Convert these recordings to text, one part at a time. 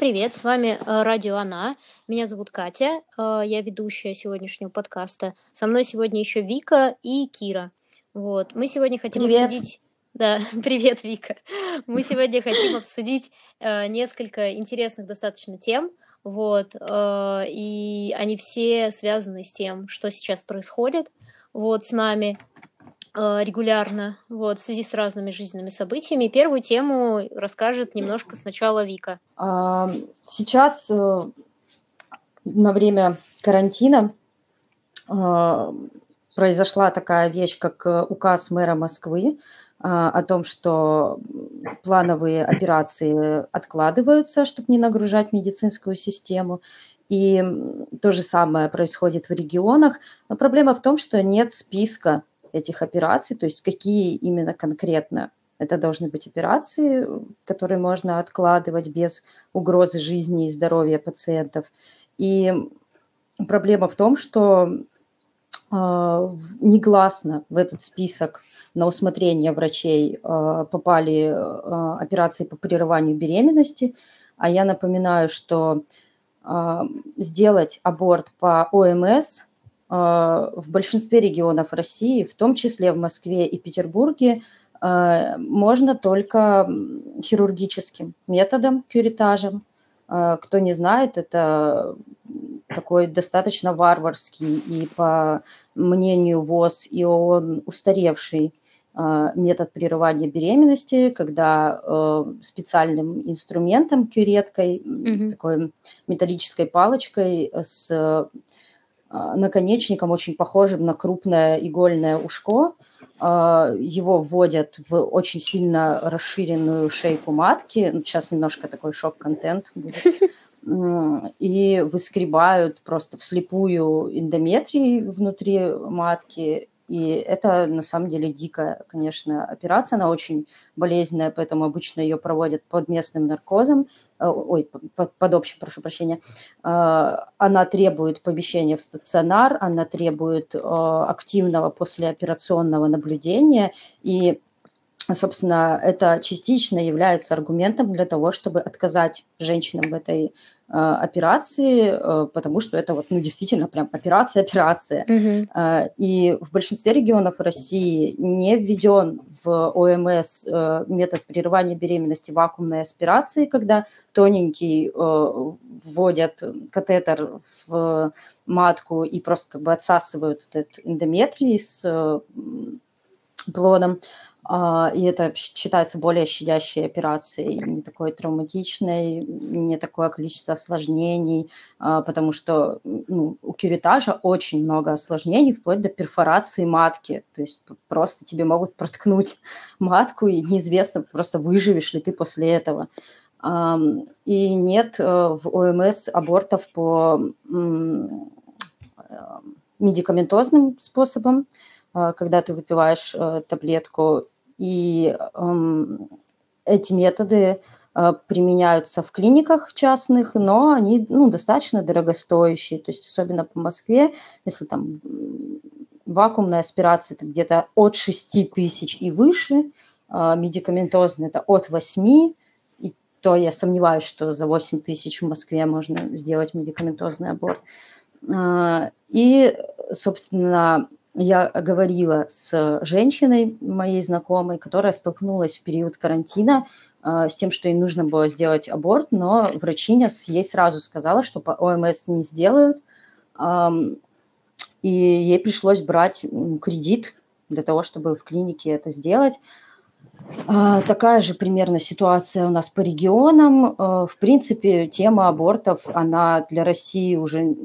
Привет, с вами э, Радио Она. Меня зовут Катя, э, я ведущая сегодняшнего подкаста. Со мной сегодня еще Вика и Кира. Вот, мы сегодня хотим Привет. обсудить... Да, привет, Вика. Мы сегодня хотим обсудить э, несколько интересных достаточно тем, вот, и они все связаны с тем, что сейчас происходит, вот, с нами регулярно, вот, в связи с разными жизненными событиями. Первую тему расскажет немножко сначала Вика. А, Сейчас э, на время карантина а, произошла такая вещь, как э, указ мэра Москвы а, о том, что плановые операции откладываются, чтобы не нагружать медицинскую систему. И то же самое происходит в регионах. Но проблема в том, что нет списка этих операций, то есть какие именно конкретно это должны быть операции, которые можно откладывать без угрозы жизни и здоровья пациентов. И проблема в том, что в- негласно в этот список на усмотрение врачей а, попали а, операции по прерыванию беременности. А я напоминаю, что а, сделать аборт по ОМС в большинстве регионов России, в том числе в Москве и Петербурге, а, можно только хирургическим методом, кюретажем. А, Кто не знает, это такой достаточно варварский и, по мнению ВОЗ и ООН, устаревший а, метод прерывания беременности, когда специальным инструментом, кюреткой, Мгм. такой металлической палочкой с а, наконечником, очень похожим на крупное игольное ушко. А, Его вводят в очень сильно расширенную шейку матки. Ну, Сейчас немножко такой шок-контент будет. И выскребают просто вслепую эндометрий внутри матки. И это на самом деле дикая, конечно, операция. Она очень болезненная, поэтому обычно ее проводят под местным наркозом. Э, Ой, под, под общим, прошу прощения. А, Она требует помещения в стационар, она требует э, активного послеоперационного наблюдения. И собственно, это частично является аргументом для того, чтобы отказать женщинам в этой э, операции, э, потому что это вот, ну, действительно прям операция-операция. Мгм. Э, И в большинстве регионов России не введен в ОМС э, метод прерывания беременности вакуумной аспирации, когда тоненький э, вводят катетер в матку и просто как бы отсасывают этот эндометрий с э, плодом. А, И это считается более щадящей операцией, не такой травматичной, не такое количество осложнений, а, потому что ну, у кюретажа очень много осложнений, вплоть до перфорации матки. То есть просто тебе могут проткнуть матку, и неизвестно, просто выживешь ли ты после этого. И нет э, в ОМС абортов по э, медикаментозным способам, э, когда ты выпиваешь таблетку. И эм, эти методы э, применяются в клиниках частных, но они ну, достаточно дорогостоящие. То есть особенно по Москве, если там вакуумная аспирация это где-то от 6 тысяч и выше, а медикаментозная это от 8, и то я сомневаюсь, что за 8 тысяч в Москве можно сделать медикаментозный аборт. А, И, собственно, я говорила с женщиной моей знакомой, которая столкнулась в период карантина а, с тем, что ей нужно было сделать аборт, но врачиня ей сразу сказала, что по ОМС не сделают, и ей пришлось брать кредит для того, чтобы в клинике это сделать. А, Такая же примерно ситуация у нас по регионам. А, В принципе, тема абортов, она для России уже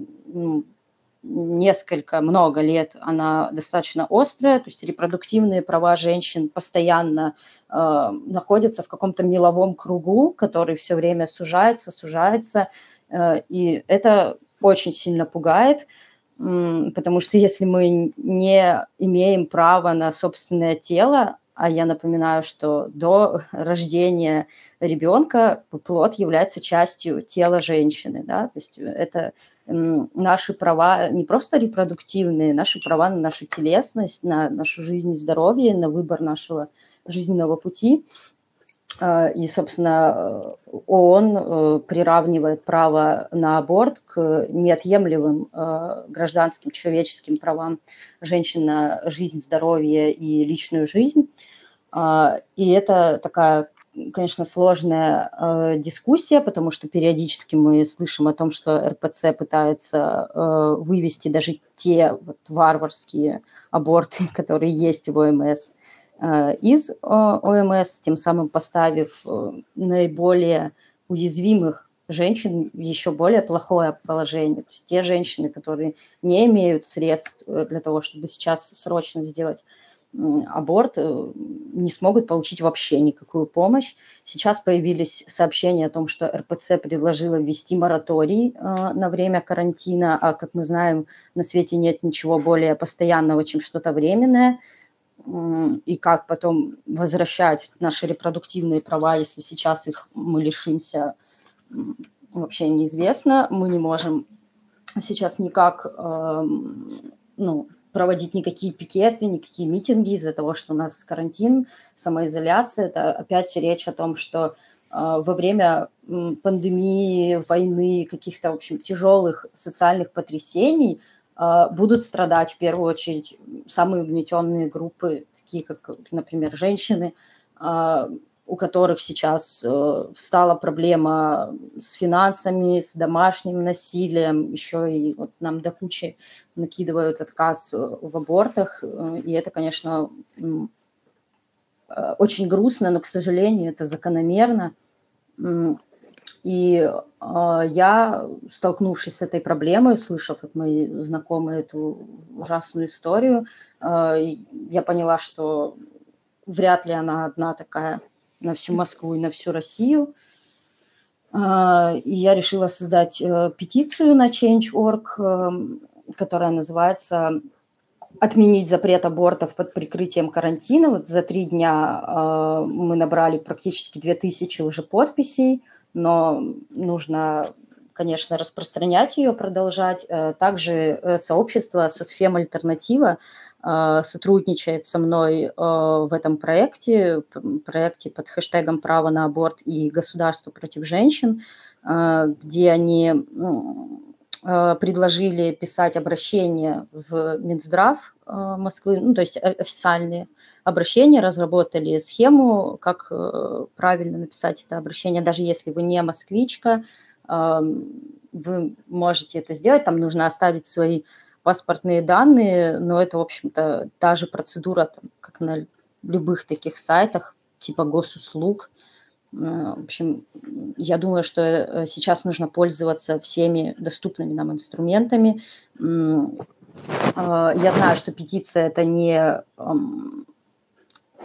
несколько, много лет, она достаточно острая, то есть репродуктивные права женщин постоянно э, находятся в каком-то меловом кругу, который все время сужается, сужается, э, и это очень сильно пугает, м, потому что если мы не имеем права на собственное тело, а я напоминаю, что до рождения ребенка плод является частью тела женщины, да, то есть это наши права не просто репродуктивные, наши права на нашу телесность, на нашу жизнь и здоровье, на выбор нашего жизненного пути. А, и, собственно, ООН э, приравнивает право на аборт к неотъемлемым э, гражданским человеческим правам женщин на жизнь, здоровье и личную жизнь. А, и это такая, конечно, сложная э, дискуссия, потому что периодически мы слышим о том, что РПЦ пытается вывести даже те вот варварские аборты, которые есть в ОМС, Э, из э, ОМС, тем самым поставив э, наиболее уязвимых женщин в еще более плохое положение. То есть те женщины, которые не имеют средств для того, чтобы сейчас срочно сделать аборт, не смогут получить вообще никакую помощь. Сейчас появились сообщения о том, что РПЦ предложила ввести мораторий на время карантина, а, как мы знаем, на свете нет ничего более постоянного, чем что-то временное – и как потом возвращать наши репродуктивные права, если сейчас их мы лишимся, вообще неизвестно. Мы не можем сейчас никак эм, ну, проводить никакие пикеты, никакие митинги из-за того, что у нас карантин, самоизоляция. Это опять речь о том, что э, во время пандемии, войны, каких-то, в общем, тяжелых социальных потрясений – будут страдать в первую очередь самые угнетенные группы, такие как, например, женщины, а, у которых сейчас э, встала проблема с финансами, с домашним насилием, еще и вот нам до кучи накидывают отказ в абортах, и это, конечно, э, очень грустно, но, к сожалению, это закономерно. И э, я, столкнувшись с этой проблемой, услышав от моей знакомой эту ужасную историю, э, я поняла, что вряд ли она одна такая на всю Москву и на всю Россию. Э, и я решила создать э, петицию на Change.org, э, которая называется отменить запрет абортов под прикрытием карантина. Вот за три дня э, мы набрали практически 2000 уже подписей – но нужно, конечно, распространять ее, продолжать. Э, также э, сообщество «Соцфем Альтернатива» э, сотрудничает со мной в этом проекте, проекте под хэштегом «Право на аборт и государство против женщин», где они предложили писать обращение в Минздрав Москвы, ну, то есть официальные обращения, разработали схему, как э, правильно написать это обращение, даже если вы не москвичка, вы можете это сделать, там нужно оставить свои паспортные данные, но это, в общем-то, та же процедура, как на любых таких сайтах, типа госуслуг. Э, в общем, я думаю, что э, сейчас нужно пользоваться всеми доступными нам инструментами. Я знаю, что петиция – это не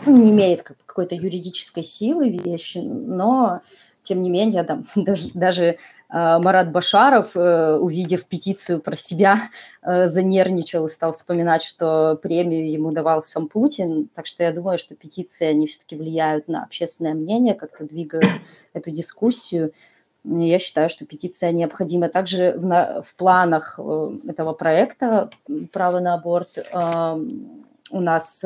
не имеет какой-то юридической силы вещи, но тем не менее, там, даже, даже э, Марат Башаров, э, увидев петицию про себя, э, занервничал и стал вспоминать, что премию ему давал сам Путин. Так что я думаю, что петиции, они все-таки влияют на общественное мнение, как-то двигают эту дискуссию. Я считаю, что петиция необходима. Также в, на, в планах этого проекта «Право на аборт» э, у нас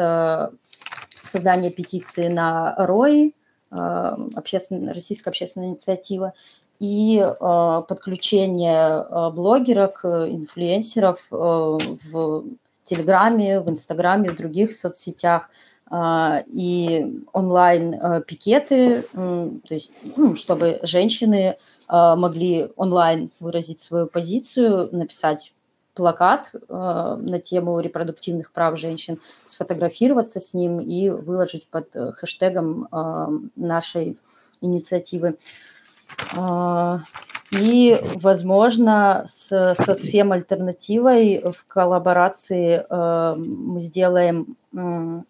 создание петиции на РОИ, э, общественно, российская общественная инициатива, и э, подключение э, блогерок, инфлюенсеров в Телеграме, в Инстаграме, в других соцсетях и онлайн-пикеты, то есть, ну, чтобы женщины могли онлайн выразить свою позицию, написать плакат э, на тему репродуктивных прав женщин, сфотографироваться с ним и выложить под э, хэштегом э, нашей инициативы. Э, и, возможно, с соцфем альтернативой в коллаборации э, мы сделаем э,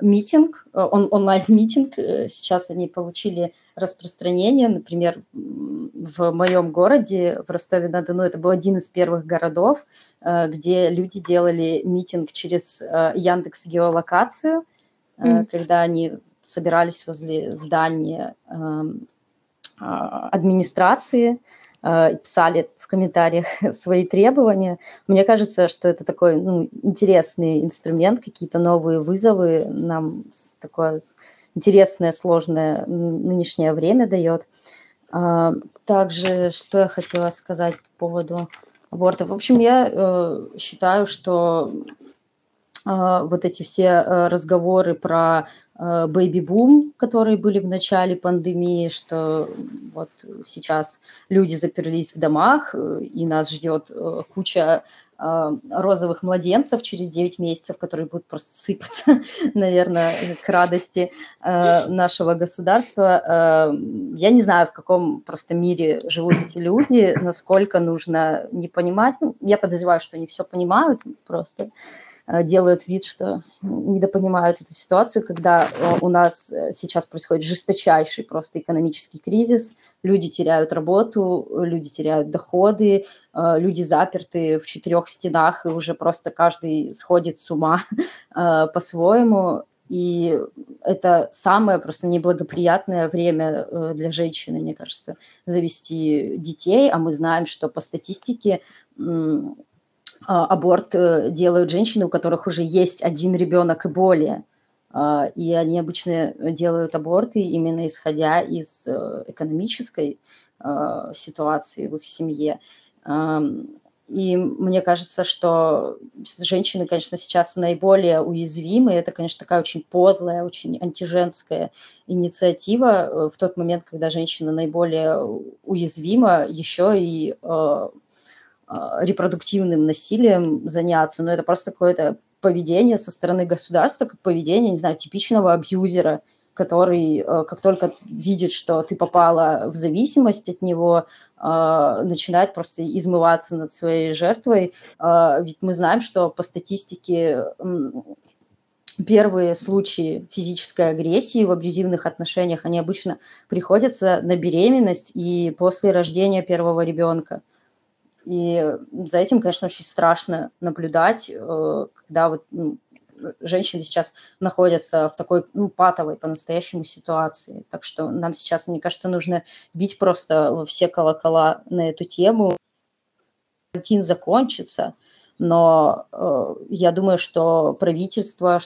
митинг, э, он, онлайн-митинг. Э, сейчас они получили распространение. Например, в моем городе, в Ростове-на-Дону, это был один из первых городов, э, где люди делали митинг через Яндекс геолокацию, mm-hmm. когда они собирались возле здания эм, а, администрации, Э, писали в комментариях свои требования. Мне кажется, что это такой ну, интересный инструмент, какие-то новые вызовы нам такое интересное, сложное нынешнее время дает. А, также, что я хотела сказать по поводу аборта. В общем, я э, считаю, что вот эти все э, разговоры про Э, бэйби-бум, которые были в начале пандемии, что вот сейчас люди заперлись в домах, э, и нас ждет э, куча розовых младенцев через 9 месяцев, которые будут просто сыпаться, наверное, к радости нашего государства. Я не знаю, в каком просто мире живут эти люди, насколько нужно не понимать. Ну, я подозреваю, что они все понимают просто. Э, делают вид, что недопонимают эту ситуацию, когда э, у нас э, сейчас происходит жесточайший просто экономический кризис, люди теряют работу, люди теряют доходы, люди заперты в четырех стенах, и уже просто каждый сходит с ума по-своему. И это самое просто неблагоприятное время для женщины, мне кажется, завести детей. А мы знаем, что по статистике аборт э, делают женщины, у которых уже есть один ребенок и более. А, и они обычно делают аборты именно исходя из э, экономической а, ситуации в их семье. И мне кажется, что женщины, конечно, сейчас наиболее уязвимы. Это, конечно, такая очень подлая, очень антиженская инициатива э, в тот момент, когда женщина наиболее уязвима, еще и а, репродуктивным насилием заняться, но это просто какое-то поведение со стороны государства, как поведение, не знаю, типичного абьюзера, который, э, как только видит, что ты попала в зависимость от него, а, начинает просто измываться над своей жертвой. Ведь мы знаем, что по статистике первые случаи физической агрессии в абьюзивных отношениях, они обычно приходятся на беременность и после рождения первого ребенка. И за этим, конечно, очень страшно наблюдать, э, когда вот ну, женщины сейчас находятся в такой ну, патовой по-настоящему ситуации. Так что нам сейчас, мне кажется, нужно бить просто все колокола на эту тему. Карантин закончится, но э, я думаю, что правительство,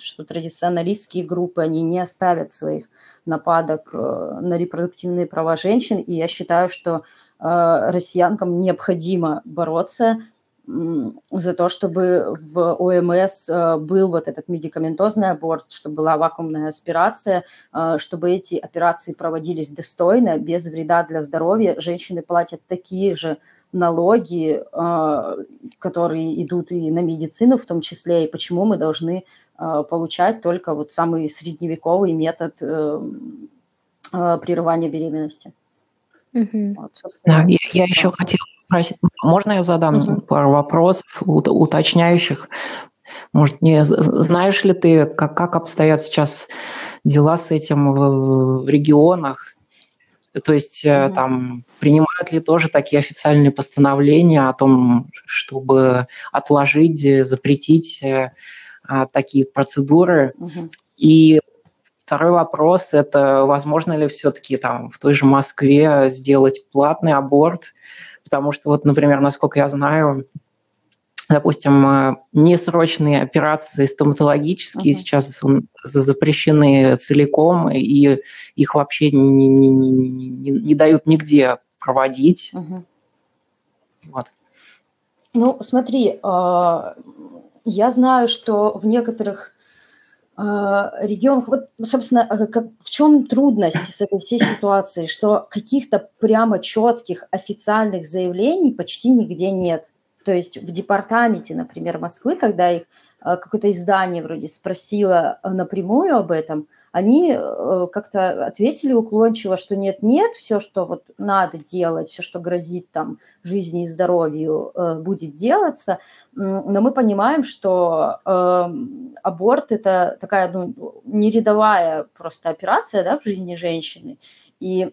что традиционалистские группы, они не оставят своих нападок э, на репродуктивные права женщин, и я считаю, что э, россиянкам необходимо бороться за то, чтобы в ОМС э, был вот этот медикаментозный аборт, чтобы была вакуумная аспирация, э, чтобы эти операции проводились достойно, без вреда для здоровья. Женщины платят такие же налоги, а, которые идут и на медицину в том числе, и почему мы должны а, получать только вот самый средневековый метод э, прерывания беременности. Угу. Вот, да, я, я еще хотела спросить, можно я задам угу. пару вопросов уточняющих? Может, не знаешь ли ты, как, как обстоят сейчас дела с этим в, в регионах? То есть mm-hmm. там принимают ли тоже такие официальные постановления о том, чтобы отложить, э, запретить э, а, такие процедуры? Mm-hmm. И второй вопрос – это возможно ли все-таки там в той же Москве сделать платный аборт? Потому что вот, например, насколько я знаю, допустим, э, несрочные операции стоматологические uh-huh. сейчас запрещены целиком, и их вообще не, не, не, не, не дают нигде проводить. Uh-huh. Вот. Ну, смотри, а, я знаю, что в некоторых а, регионах, вот, собственно, а, как, в чем трудность с этой всей ситуацией, что каких-то прямо четких официальных заявлений почти нигде нет. То есть в департаменте, например, Москвы, когда их э, какое-то издание вроде спросило э, напрямую об этом, они э, как-то ответили уклончиво, что нет-нет, все, что вот надо делать, все, что грозит там жизни и здоровью, будет делаться. Но мы понимаем, что аборт – это такая ну, нерядовая просто операция да, в жизни женщины. И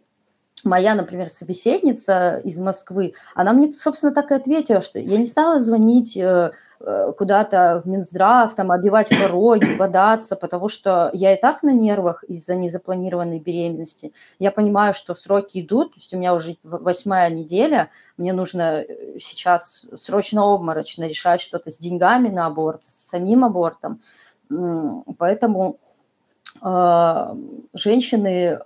моя, например, собеседница из Москвы, она мне, собственно, так и ответила, что я не стала звонить э, э, куда-то в Минздрав, там, обивать пороги, бодаться, потому что я и так на нервах из-за незапланированной беременности. Я понимаю, что сроки идут, то есть у меня уже восьмая неделя, мне нужно э, сейчас срочно обморочно решать что-то с деньгами на аборт, с самим абортом. Поэтому женщины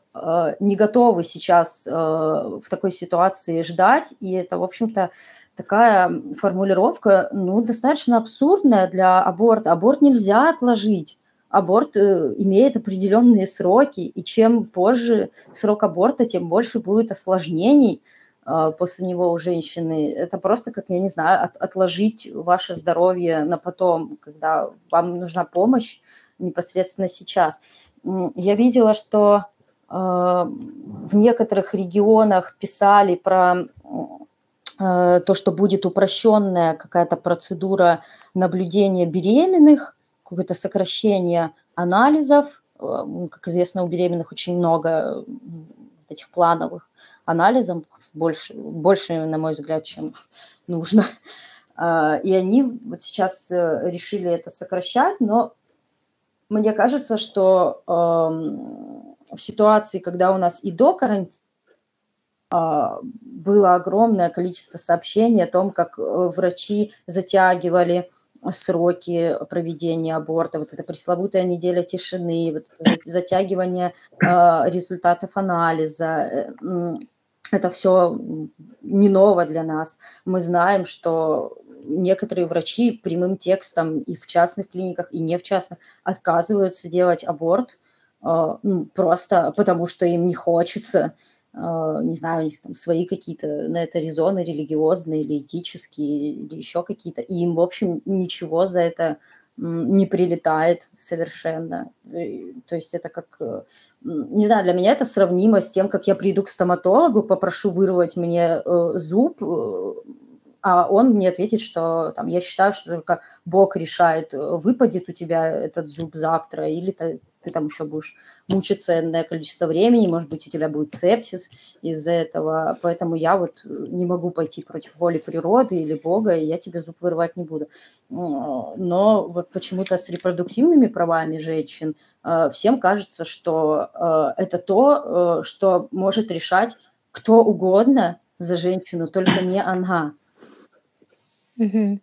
не готовы сейчас в такой ситуации ждать, и это, в общем-то, такая формулировка, ну, достаточно абсурдная для аборта. Аборт нельзя отложить. Аборт э, имеет определенные сроки, и чем позже срок аборта, тем больше будет осложнений э, после него у женщины. Это просто, как я не знаю, от, отложить ваше здоровье на потом, когда вам нужна помощь непосредственно сейчас. Я видела, что э, в некоторых регионах писали про Э, то, что будет упрощенная какая-то процедура наблюдения беременных, какое-то сокращение анализов. Э, как известно, у беременных очень много этих плановых анализов, больше, больше, на мой взгляд, чем нужно. И они вот сейчас решили это сокращать, но мне кажется, что эм, в ситуации, когда у нас и до карантина было огромное количество сообщений о том, как э, врачи затягивали сроки проведения аборта, вот эта пресловутая неделя тишины, вот затягивание а, результатов анализа. Э, это все не ново для нас. Мы знаем, что некоторые врачи прямым текстом и в частных клиниках, и не в частных отказываются делать аборт а, ну, просто потому, что им не хочется а, не знаю, у них там свои какие-то на это резоны религиозные или этические, или еще какие-то, и им, в общем, ничего за это не прилетает совершенно. То есть это как, э, не знаю, для меня это сравнимо с тем, как я приду к стоматологу, попрошу вырвать мне э, зуб, э, он мне ответит, что там, я считаю, что только Бог решает, выпадет у тебя этот зуб завтра, или ты там еще будешь мучиться энное количество времени, может быть, у тебя будет сепсис из-за этого, поэтому я вот не могу пойти против воли природы или Бога, и я тебе зуб вырывать не буду. Но вот почему-то с репродуктивными правами женщин э, всем кажется, что э, это то, э, что может решать кто угодно за женщину, только не она. Угу.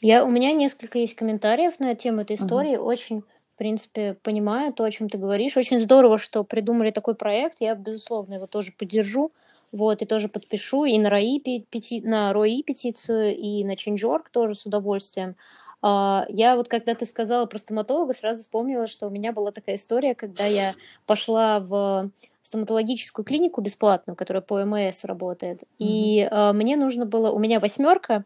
Я, у меня несколько есть комментариев на тему этой истории. Угу. Очень в принципе, понимаю то, о чем ты говоришь. Очень здорово, что придумали такой проект. Я, безусловно, его тоже поддержу. Вот, и тоже подпишу и на РОИ, пети... на РОИ петицию, и на Change.org тоже с удовольствием. Uh, я вот, когда ты сказала про стоматолога, сразу вспомнила, что у меня была такая история, когда я пошла в стоматологическую клинику бесплатную, которая по МС работает, mm-hmm. и uh, мне нужно было, у меня восьмерка,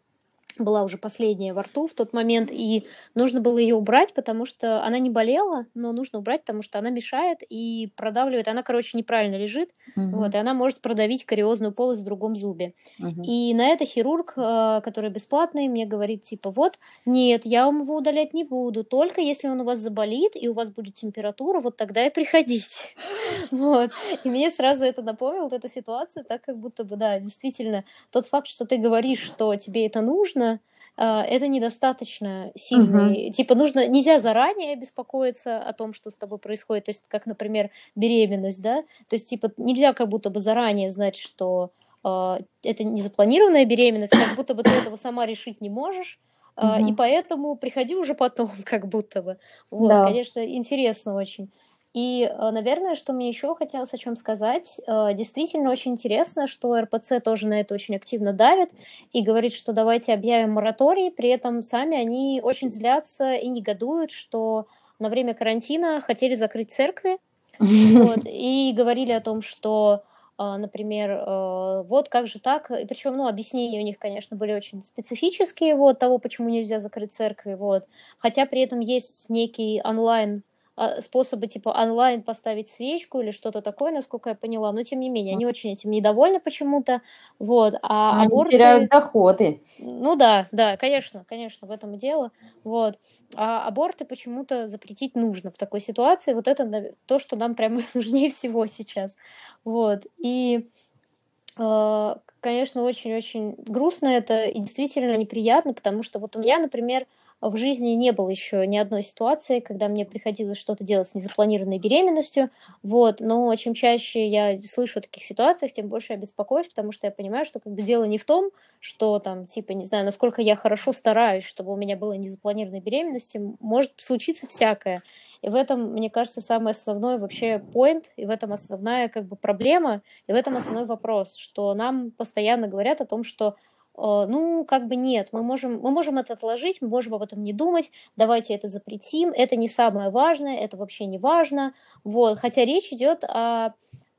была уже последняя во рту в тот момент, и нужно было ее убрать, потому что она не болела, но нужно убрать, потому что она мешает и продавливает. Она, короче, неправильно лежит, угу. вот, и она может продавить кариозную полость в другом зубе. Угу. И на это хирург, э, который бесплатный, мне говорит, типа, вот, нет, я вам его удалять не буду, только если он у вас заболит, и у вас будет температура, вот тогда и приходите. Вот. И мне сразу это напомнило, вот эту ситуацию, так как будто бы, да, действительно, тот факт, что ты говоришь, что тебе это нужно, это недостаточно сильный. Угу. Типа нужно, нельзя заранее беспокоиться о том, что с тобой происходит. То есть, как, например, беременность, да. То есть, типа, нельзя как будто бы заранее знать, что э, это незапланированная беременность, как будто бы ты этого сама решить не можешь. Uh, И поэтому приходи уже потом, как будто бы. Вот, да. конечно, интересно очень. И, э, наверное, что мне еще хотелось о чем сказать, э, действительно очень интересно, что РПЦ тоже на это очень активно давит и говорит, что давайте объявим мораторий, при этом сами они очень злятся и негодуют, что на время карантина хотели закрыть церкви, вот, и говорили о том, что э, например, вот как же так, и причем, ну, объяснения у них, конечно, были очень специфические, вот, того, почему нельзя закрыть церкви, вот, хотя при этом есть некий онлайн способы типа онлайн поставить свечку или что-то такое, насколько я поняла, но тем не менее, они очень этим недовольны почему-то, вот, а они аборты... теряют доходы. Ну да, да, конечно, конечно, в этом и дело, вот, а аборты почему-то запретить нужно в такой ситуации, вот это то, что нам прямо нужнее всего сейчас, вот, и а, конечно, очень-очень грустно это и действительно неприятно, потому что вот у меня, например, в жизни не было еще ни одной ситуации, когда мне приходилось что-то делать с незапланированной беременностью, вот, но чем чаще я слышу о таких ситуациях, тем больше я беспокоюсь, потому что я понимаю, что как бы дело не в том, что там, типа, не знаю, насколько я хорошо стараюсь, чтобы у меня было незапланированной беременности, может случиться всякое, И в этом, мне кажется, самый основной вообще point, и в этом основная как бы проблема, и в этом основной вопрос, что нам постоянно говорят о том, что ну, как бы нет, мы можем, мы можем это отложить, мы можем об этом не думать, давайте это запретим, это не самое важное, это вообще не важно, вот, хотя речь идет о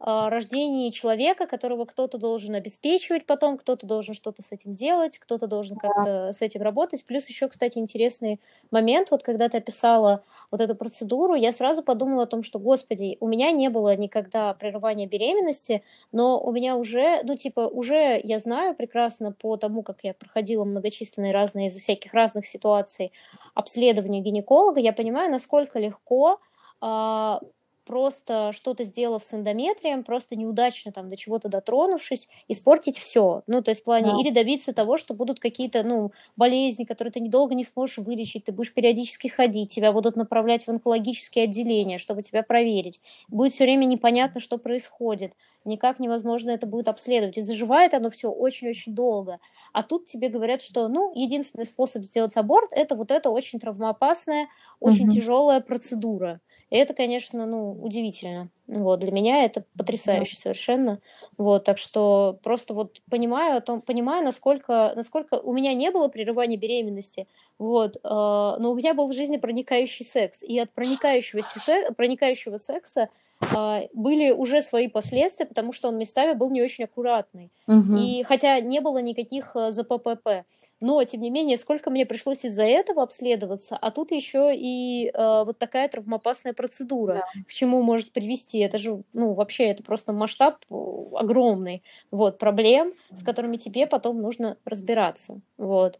рождении человека, которого кто-то должен обеспечивать потом, кто-то должен что-то с этим делать, кто-то должен как-то с этим работать. Плюс еще, кстати, интересный момент, вот когда ты описала вот эту процедуру, я сразу подумала о том, что, господи, у меня не было никогда прерывания беременности, но у меня уже, ну, типа, уже я знаю прекрасно по тому, как я проходила многочисленные разные из всяких разных ситуаций обследования гинеколога, я понимаю, насколько легко а, просто что-то сделав с эндометрием, просто неудачно там до чего-то дотронувшись, испортить все. Ну, то есть в плане да. или добиться того, что будут какие-то, ну, болезни, которые ты недолго не сможешь вылечить, ты будешь периодически ходить, тебя будут направлять в онкологические отделения, чтобы тебя проверить. Будет все время непонятно, что происходит. Никак невозможно это будет обследовать. И заживает оно все очень-очень долго. А тут тебе говорят, что, ну, единственный способ сделать аборт – это вот эта очень травмоопасная, очень угу. тяжелая процедура. И это, конечно, ну, удивительно. Вот, для меня это потрясающе да. совершенно. Вот, так что просто вот понимаю, о том, понимаю, насколько, насколько у меня не было прерывания беременности, вот, э, но у меня был в жизни проникающий секс. И от проникающего, секса, проникающего секса были уже свои последствия, потому что он местами был не очень аккуратный. Угу. И хотя не было никаких э, ЗППП. Но, тем не менее, сколько мне пришлось из-за этого обследоваться, а тут еще и э, вот такая травмоопасная процедура, да. к чему может привести. Это же, ну, вообще, это просто масштаб э, огромный. Вот, проблем, с которыми тебе потом нужно разбираться. Вот.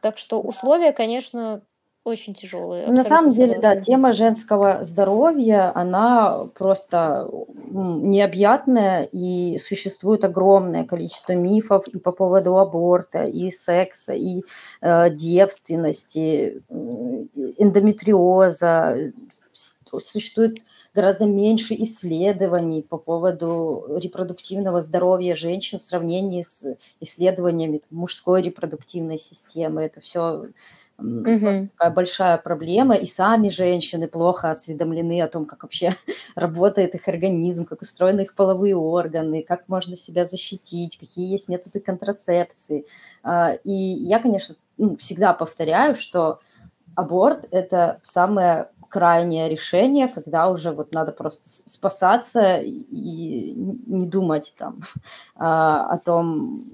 Так что условия, конечно, очень тяжелые. На самом деле, да, тема женского здоровья, она просто необъятная, и существует огромное количество мифов и по поводу аборта, и секса, и э, девственности, эндометриоза. Существует гораздо меньше исследований по поводу репродуктивного здоровья женщин в сравнении с исследованиями мужской репродуктивной системы. Это все Угу. Такая большая проблема, и сами женщины плохо осведомлены о том, как вообще работает их организм, как устроены их половые органы, как можно себя защитить, какие есть методы контрацепции. А, и я, конечно, ну, всегда повторяю, что аборт – это самое крайнее решение, когда уже вот надо просто спасаться и не думать там а, о том,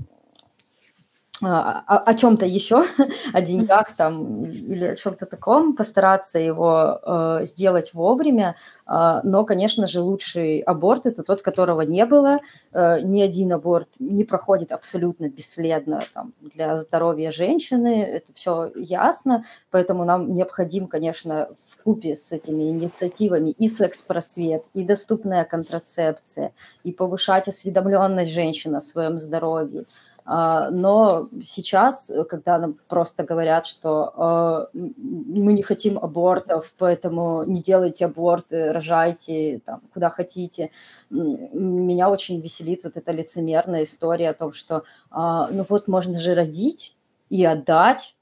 о, о чем-то еще, о деньгах там или о чем-то таком, постараться его э, сделать вовремя. Э, но, конечно же, лучший аборт это тот, которого не было. Э, ни один аборт не проходит абсолютно бесследно там, для здоровья женщины. Это все ясно. Поэтому нам необходим, конечно, в купе с этими инициативами и секс-просвет, и доступная контрацепция, и повышать осведомленность женщин о своем здоровье. А, но сейчас, когда нам просто говорят, что а, мы не хотим абортов, поэтому не делайте аборты, рожайте там, куда хотите, меня очень веселит вот эта лицемерная история о том, что а, ну вот можно же родить и отдать,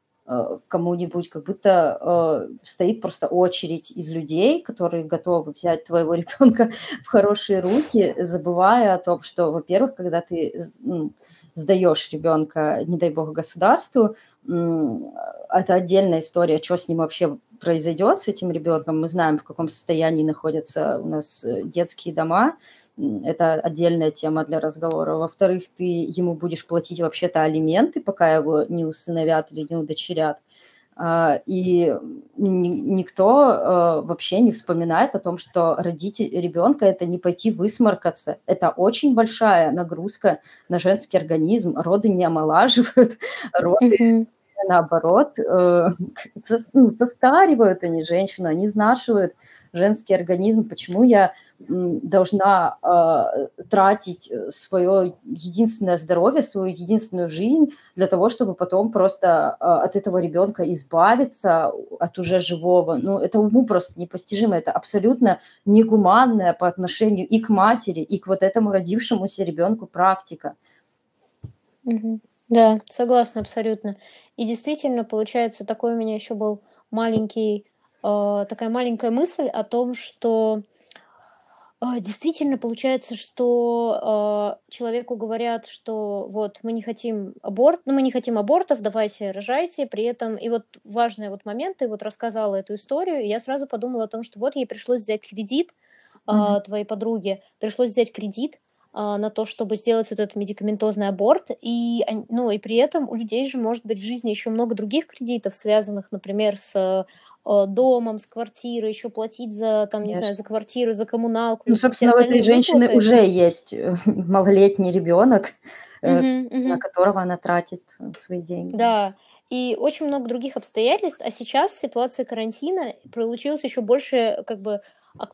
кому-нибудь, как будто э, стоит просто очередь из людей, которые готовы взять твоего ребенка в хорошие руки, забывая о том, что, во-первых, когда ты сдаешь ребенка, не дай бог, государству, это отдельная история, что с ним вообще произойдет, с этим ребенком. Мы знаем, в каком состоянии находятся у нас э, детские дома. Это отдельная тема для разговора. Во-вторых, ты ему будешь платить вообще-то алименты, пока его не усыновят или не удочерят. А, и никто а, вообще не вспоминает о том, что родить ребенка это не пойти высморкаться. Это очень большая нагрузка на женский организм. Роды не омолаживают, роды наоборот э, ну, состаривают они женщину, они изнашивают женский организм, почему я должна э, тратить свое единственное здоровье, свою единственную жизнь для того, чтобы потом просто э, от этого ребенка избавиться, от уже живого. Ну, это уму просто непостижимо, это абсолютно негуманная по отношению и к матери, и к вот этому родившемуся ребенку практика. Да, согласна абсолютно. И действительно, получается, такой у меня еще был маленький э, такая маленькая мысль о том, что а, действительно получается, что э, человеку говорят, что вот мы не хотим аборт, ну, мы не хотим абортов, давайте рожайте, при этом и вот важный вот момент, ты вот рассказала эту историю, и я сразу подумала о том, что вот ей пришлось взять кредит э, mm-hmm. твоей подруге, пришлось взять кредит, на то, чтобы сделать вот этот медикаментозный аборт. И, ну, и при этом у людей же может быть в жизни еще много других кредитов, связанных, например, с Э, домом, с квартирой, еще платить за, там, Конечно. не знаю, за квартиру, за коммуналку. Ну, собственно, у этой женщины выплаты. уже есть э, малолетний ребенок, угу, угу. на которого она тратит свои деньги. Да, и очень много других обстоятельств, а сейчас ситуация карантина получилась еще больше, как бы,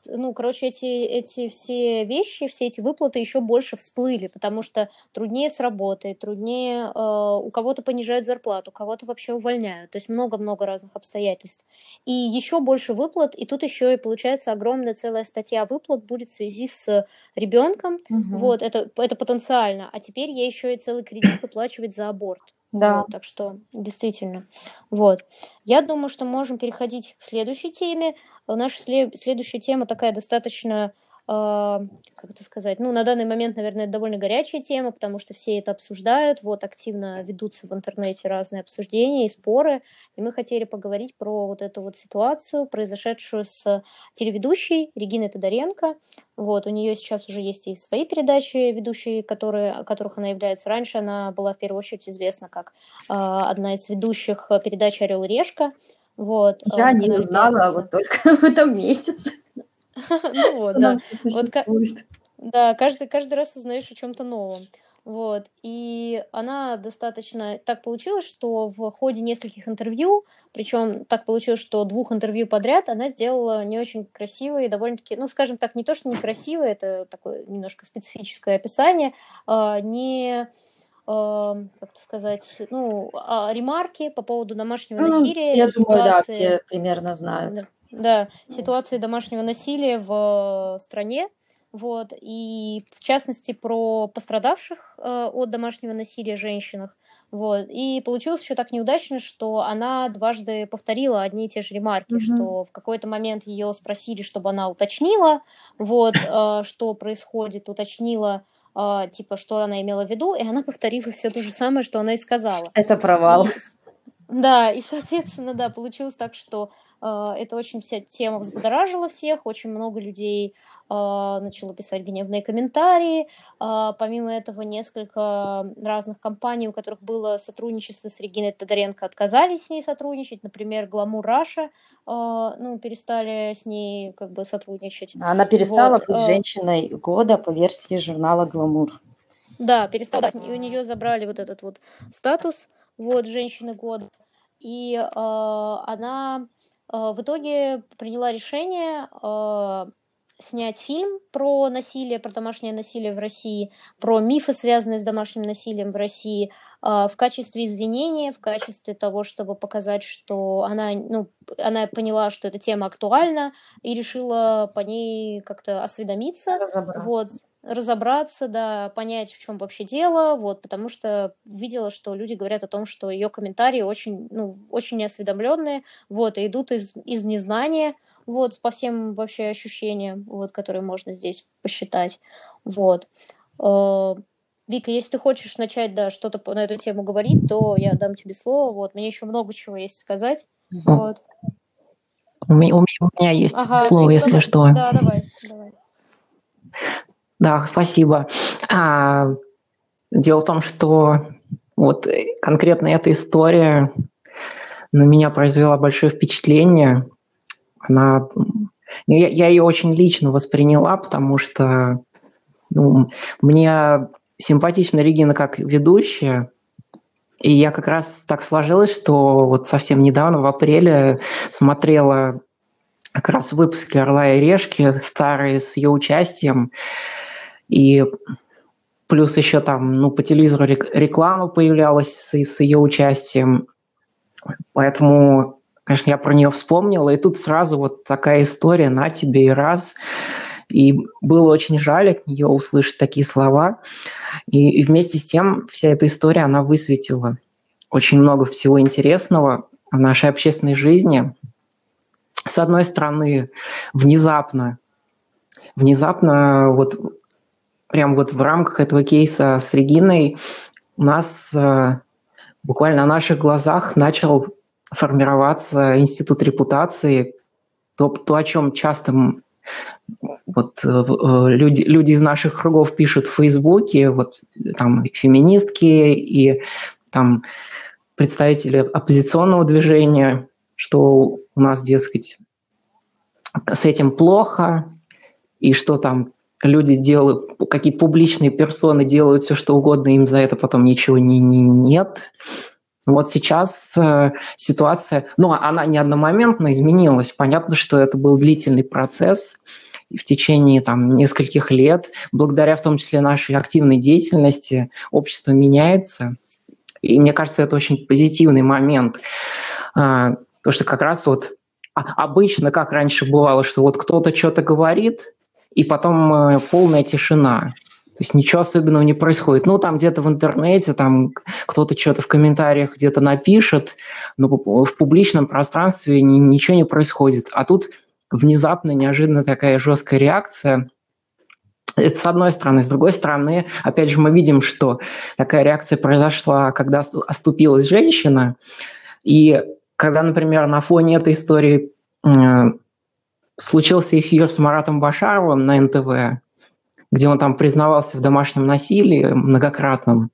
ну, короче, эти, эти все вещи, все эти выплаты еще больше всплыли, потому что труднее с работой, труднее, э, у кого-то понижают зарплату, у кого-то вообще увольняют, то есть много-много разных обстоятельств. И еще больше выплат, и тут еще и получается огромная целая статья выплат будет в связи с ребенком, угу. вот, это, это потенциально, а теперь ей еще и целый кредит выплачивать за аборт. Да. Вот, так что действительно. Вот. Я думаю, что можем переходить к следующей теме. Наша следующая тема такая достаточно а, как это сказать, ну, на данный момент, наверное, это довольно горячая тема, потому что все это обсуждают, вот, активно ведутся в интернете разные обсуждения и споры, и мы хотели поговорить про вот эту вот ситуацию, произошедшую с телеведущей Региной Тодоренко, вот, у нее сейчас уже есть и свои передачи ведущие, которые, которых она является. Раньше она была в первую очередь известна как э, одна из ведущих передачи «Орел и решка», вот, Я не узнала вот только в этом месяце. Ну вот, да. Вот, да, каждый, каждый раз узнаешь о чем-то новом. Вот. И она достаточно... Так получилось, что в ходе нескольких интервью, причем так получилось, что двух интервью подряд, она сделала не очень красивые, довольно-таки, ну, скажем так, не то, что некрасивое, это такое немножко специфическое описание, а, не а, как сказать, ну, а, ремарки по поводу домашнего ну, насилия. Я думаю, да, все примерно знают. Да. Да, ситуации домашнего насилия в стране, вот, и в частности про пострадавших э, от домашнего насилия женщинах, вот, и получилось еще так неудачно, что она дважды повторила одни и те же ремарки, mm-hmm. что в какой-то момент ее спросили, чтобы она уточнила, вот, э, что происходит, уточнила, э, типа, что она имела в виду, и она повторила все то же самое, что она и сказала. Это провал. И, да, и, соответственно, да, получилось так, что а, это очень вся тема взбудоражила всех, очень много людей а, начало писать гневные комментарии. А, помимо этого, несколько разных компаний, у которых было сотрудничество с Региной Тодоренко, отказались с ней сотрудничать. Например, Glamour Russia ну, перестали с ней как бы сотрудничать. Она перестала вот. быть женщиной года по версии журнала Glamour. Да, перестала. И у нее забрали вот этот вот статус вот женщины года. И э, она в итоге приняла решение э, снять фильм про насилие, про домашнее насилие в России, про мифы, связанные с домашним насилием в России, э, в качестве извинения, в качестве того, чтобы показать, что она, ну, она поняла, что эта тема актуальна и решила по ней как-то осведомиться. Вот разобраться, да, понять, в чем вообще дело, вот, потому что видела, что люди говорят о том, что ее комментарии очень, ну, очень неосведомленные, вот, и идут из, из незнания, вот, по всем вообще ощущениям, вот, которые можно здесь посчитать, вот. Э, Вика, если ты хочешь начать, да, что-то на эту тему говорить, то я дам тебе слово, вот, мне еще много чего есть сказать, вот. У меня, у меня есть ага, слово, если что. Да, давай, давай. Да, спасибо. А, дело в том, что вот конкретно эта история на меня произвела большое впечатление. Она, я, я ее очень лично восприняла, потому что ну, мне симпатична Регина как ведущая, и я как раз так сложилось, что вот совсем недавно, в апреле, смотрела как раз выпуски «Орла и решки», старые с ее участием, и плюс еще там, ну, по телевизору реклама появлялась с, с ее участием. Поэтому, конечно, я про нее вспомнила. И тут сразу вот такая история на тебе и раз. И было очень жаль от нее услышать такие слова. И, и вместе с тем вся эта история, она высветила очень много всего интересного в нашей общественной жизни, с одной стороны, внезапно, внезапно вот прям вот в рамках этого кейса с Региной у нас э, буквально на наших глазах начал формироваться институт репутации, то, то о чем часто вот э, э, люди, люди из наших кругов пишут в Фейсбуке, вот там феминистки и там представители оппозиционного движения, что у нас, дескать, с этим плохо, и что там люди делают, какие-то публичные персоны делают все, что угодно, им за это потом ничего не, не, нет. Вот сейчас э, ситуация, ну, она не одномоментно изменилась. Понятно, что это был длительный процесс, и в течение там, нескольких лет, благодаря в том числе нашей активной деятельности, общество меняется. И мне кажется, это очень позитивный момент. А, потому что как раз вот обычно, как раньше бывало, что вот кто-то что-то говорит, и потом э, полная тишина. То есть ничего особенного не происходит. Ну, там где-то в интернете, там кто-то что-то в комментариях где-то напишет, но в публичном пространстве ничего не происходит. А тут внезапно, неожиданно такая жесткая реакция. Это с одной стороны. С другой стороны, опять же, мы видим, что такая реакция произошла, когда оступилась женщина. И когда, например, на фоне этой истории случился эфир с Маратом Башаровым на НТВ, где он там признавался в домашнем насилии многократном.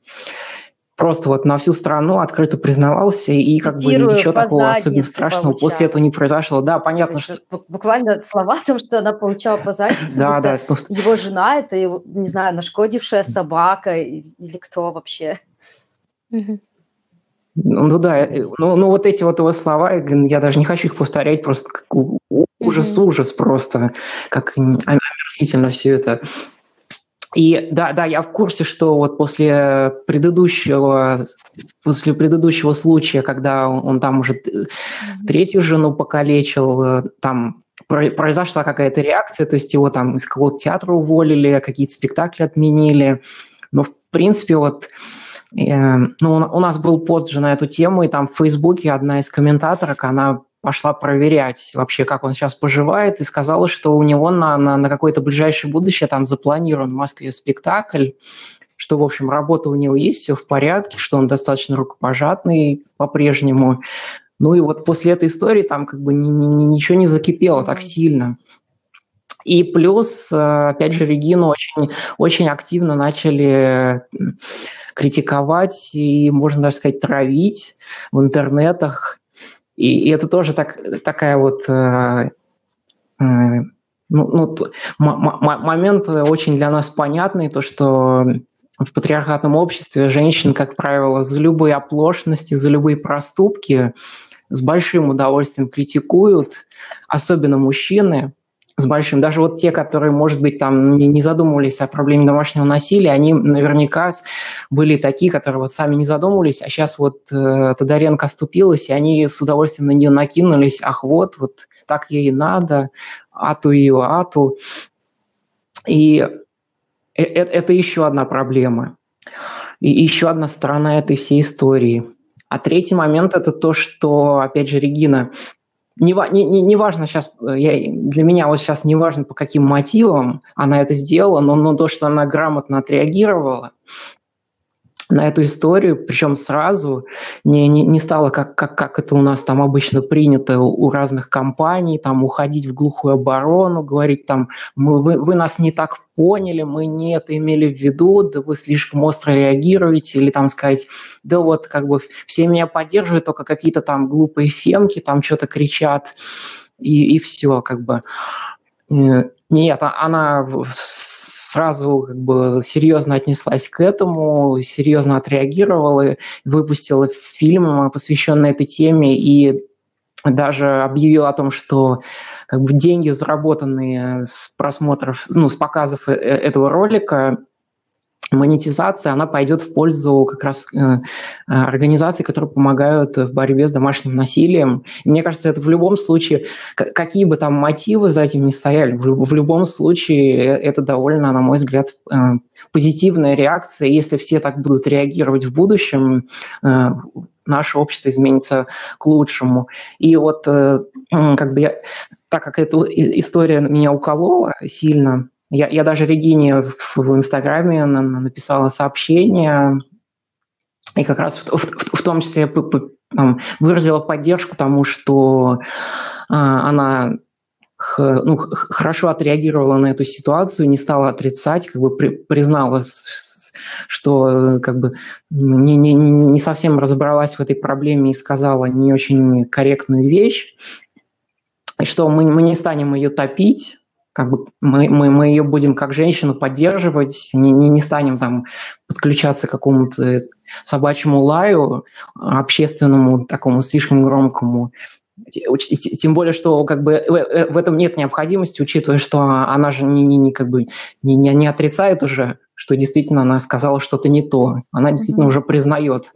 Просто вот на всю страну открыто признавался, и как Цитирую, бы ничего такого особенно страшного получала. после этого не произошло. Да, понятно, что... Буквально слова о том, что она получала по заднице. Да, да. Его жена – это, его, не знаю, нашкодившая собака или кто вообще. Ну да, э, ну, ну вот эти вот его слова, я даже не хочу их повторять, просто ужас-ужас просто, как омерзительно все это. И да, да, я в курсе, что вот после предыдущего, после предыдущего случая, когда он, там уже третью жену покалечил, э, там произошла какая-то реакция, то есть его там из какого-то театра уволили, какие-то спектакли отменили. Но в принципе вот ну, у нас был пост же на эту тему, и там в Фейсбуке одна из комментаторок, она пошла проверять вообще, как он сейчас поживает, и сказала, что у него на, на, на какое-то ближайшее будущее там запланирован в Москве спектакль, что, в общем, работа у него есть, все в порядке, что он достаточно рукопожатный по-прежнему. Ну и вот после этой истории там как бы ни, ни, ничего не закипело так сильно. И плюс, э, опять же, Регину очень, очень активно начали критиковать и, можно даже сказать, травить в интернетах. И, и это тоже так, такая вот э, э, ну, ну, момент очень для нас понятный, то, что в патриархатном обществе женщин, как правило, за любые оплошности, за любые проступки с большим удовольствием критикуют, особенно мужчины – с большим. Даже вот те, которые, может быть, там не задумывались о проблеме домашнего насилия, они наверняка были такие, которые вот сами не задумывались, а сейчас вот э, Тодоренко оступилась, и они с удовольствием на нее накинулись, ах, вот, вот так ей надо, ату ее, ату. И э, э, это еще одна проблема. И еще одна сторона этой всей истории. А третий момент – это то, что, опять же, Регина не, не, не, не важно сейчас, э, я, для меня вот сейчас не важно, по каким мотивам она это сделала, но, но то, что она грамотно отреагировала, на эту историю, причем сразу, не, не, не стало, как, как, как это у нас там обычно принято у, разных компаний, там уходить в глухую оборону, говорить там, мы, вы, вы нас не так поняли, мы не это имели в виду, да вы слишком остро реагируете, или там сказать, да вот как бы все меня поддерживают, только какие-то там глупые фемки там что-то кричат, и, и все как бы. Э, нет, а, она сразу как бы серьезно отнеслась к этому, серьезно отреагировала, выпустила фильм, посвященный этой теме, и даже объявила о том, что как бы деньги, заработанные с просмотров, ну, с показов э, этого ролика, монетизация, она пойдет в пользу как раз э, э, организаций, которые помогают в борьбе с домашним насилием. И мне кажется, это в любом случае, какие бы там мотивы за этим ни стояли, в, в любом случае э, это довольно, на мой взгляд, позитивная реакция. Если все так будут реагировать в будущем, наше общество изменится к лучшему. И вот как бы я, так как эта история меня уколола сильно, я, я даже Регине в, в Инстаграме написала сообщение, и как раз в, в, в том числе там, выразила поддержку тому, что а, она х, ну, хорошо отреагировала на эту ситуацию, не стала отрицать, как бы при, признала, что как бы не, не, не совсем разобралась в этой проблеме и сказала не очень корректную вещь, и что мы, мы не станем ее топить, как бы мы, мы, мы ее будем как женщину поддерживать, не, не, не станем там подключаться к какому-то собачьему лаю, общественному, такому слишком громкому. Тем более, что как бы в этом нет необходимости, учитывая, что она же не, не, не, как бы не, не, не отрицает уже, что действительно она сказала что-то не то. Она действительно mm-hmm. уже признает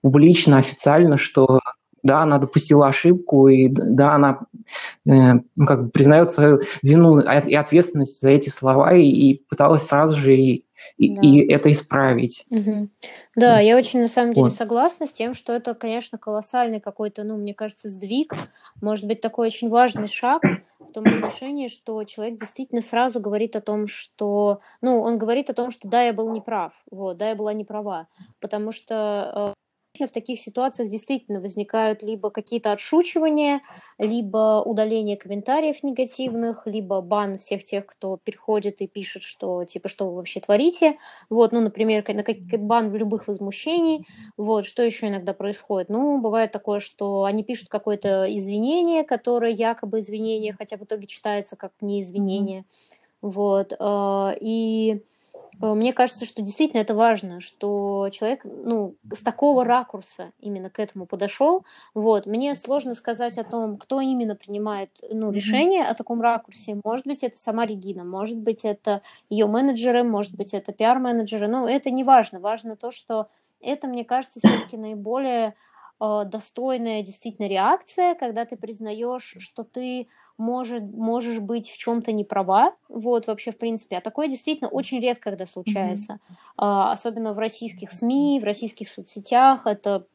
публично, официально, что да, она допустила ошибку, и да, она э, ну, как бы признает свою вину и ответственность за эти слова и, и пыталась сразу же и, и, да. и это исправить. Угу. Да, есть, я очень на самом деле вот. согласна с тем, что это, конечно, колоссальный какой-то, ну, мне кажется, сдвиг, может быть, такой очень важный шаг в том отношении, что человек действительно сразу говорит о том, что, ну, он говорит о том, что да, я был неправ, вот, да, я была неправа, потому что э, в таких ситуациях действительно возникают либо какие-то отшучивания, либо удаление комментариев негативных, либо бан всех тех, кто переходит и пишет, что типа что вы вообще творите. Вот, ну, например, бан в любых возмущений. Вот, что еще иногда происходит? Ну, бывает такое, что они пишут какое-то извинение, которое якобы извинение, хотя в итоге читается как не извинение. Mm-hmm. Вот, э, и мне кажется, что действительно это важно, что человек, ну, с такого ракурса именно к этому подошел. Вот, мне сложно сказать о том, кто именно принимает, ну, решение о таком ракурсе. Может быть, это сама Регина, может быть, это ее менеджеры, может быть, это пиар-менеджеры. Но это не важно. Важно то, что это, мне кажется, все-таки наиболее э, достойная действительно реакция, когда ты признаешь, что ты может, можешь быть в чем-то не права, вот вообще в принципе, а такое действительно очень редко когда случается, mm-hmm. а, особенно в российских СМИ, в российских соцсетях, это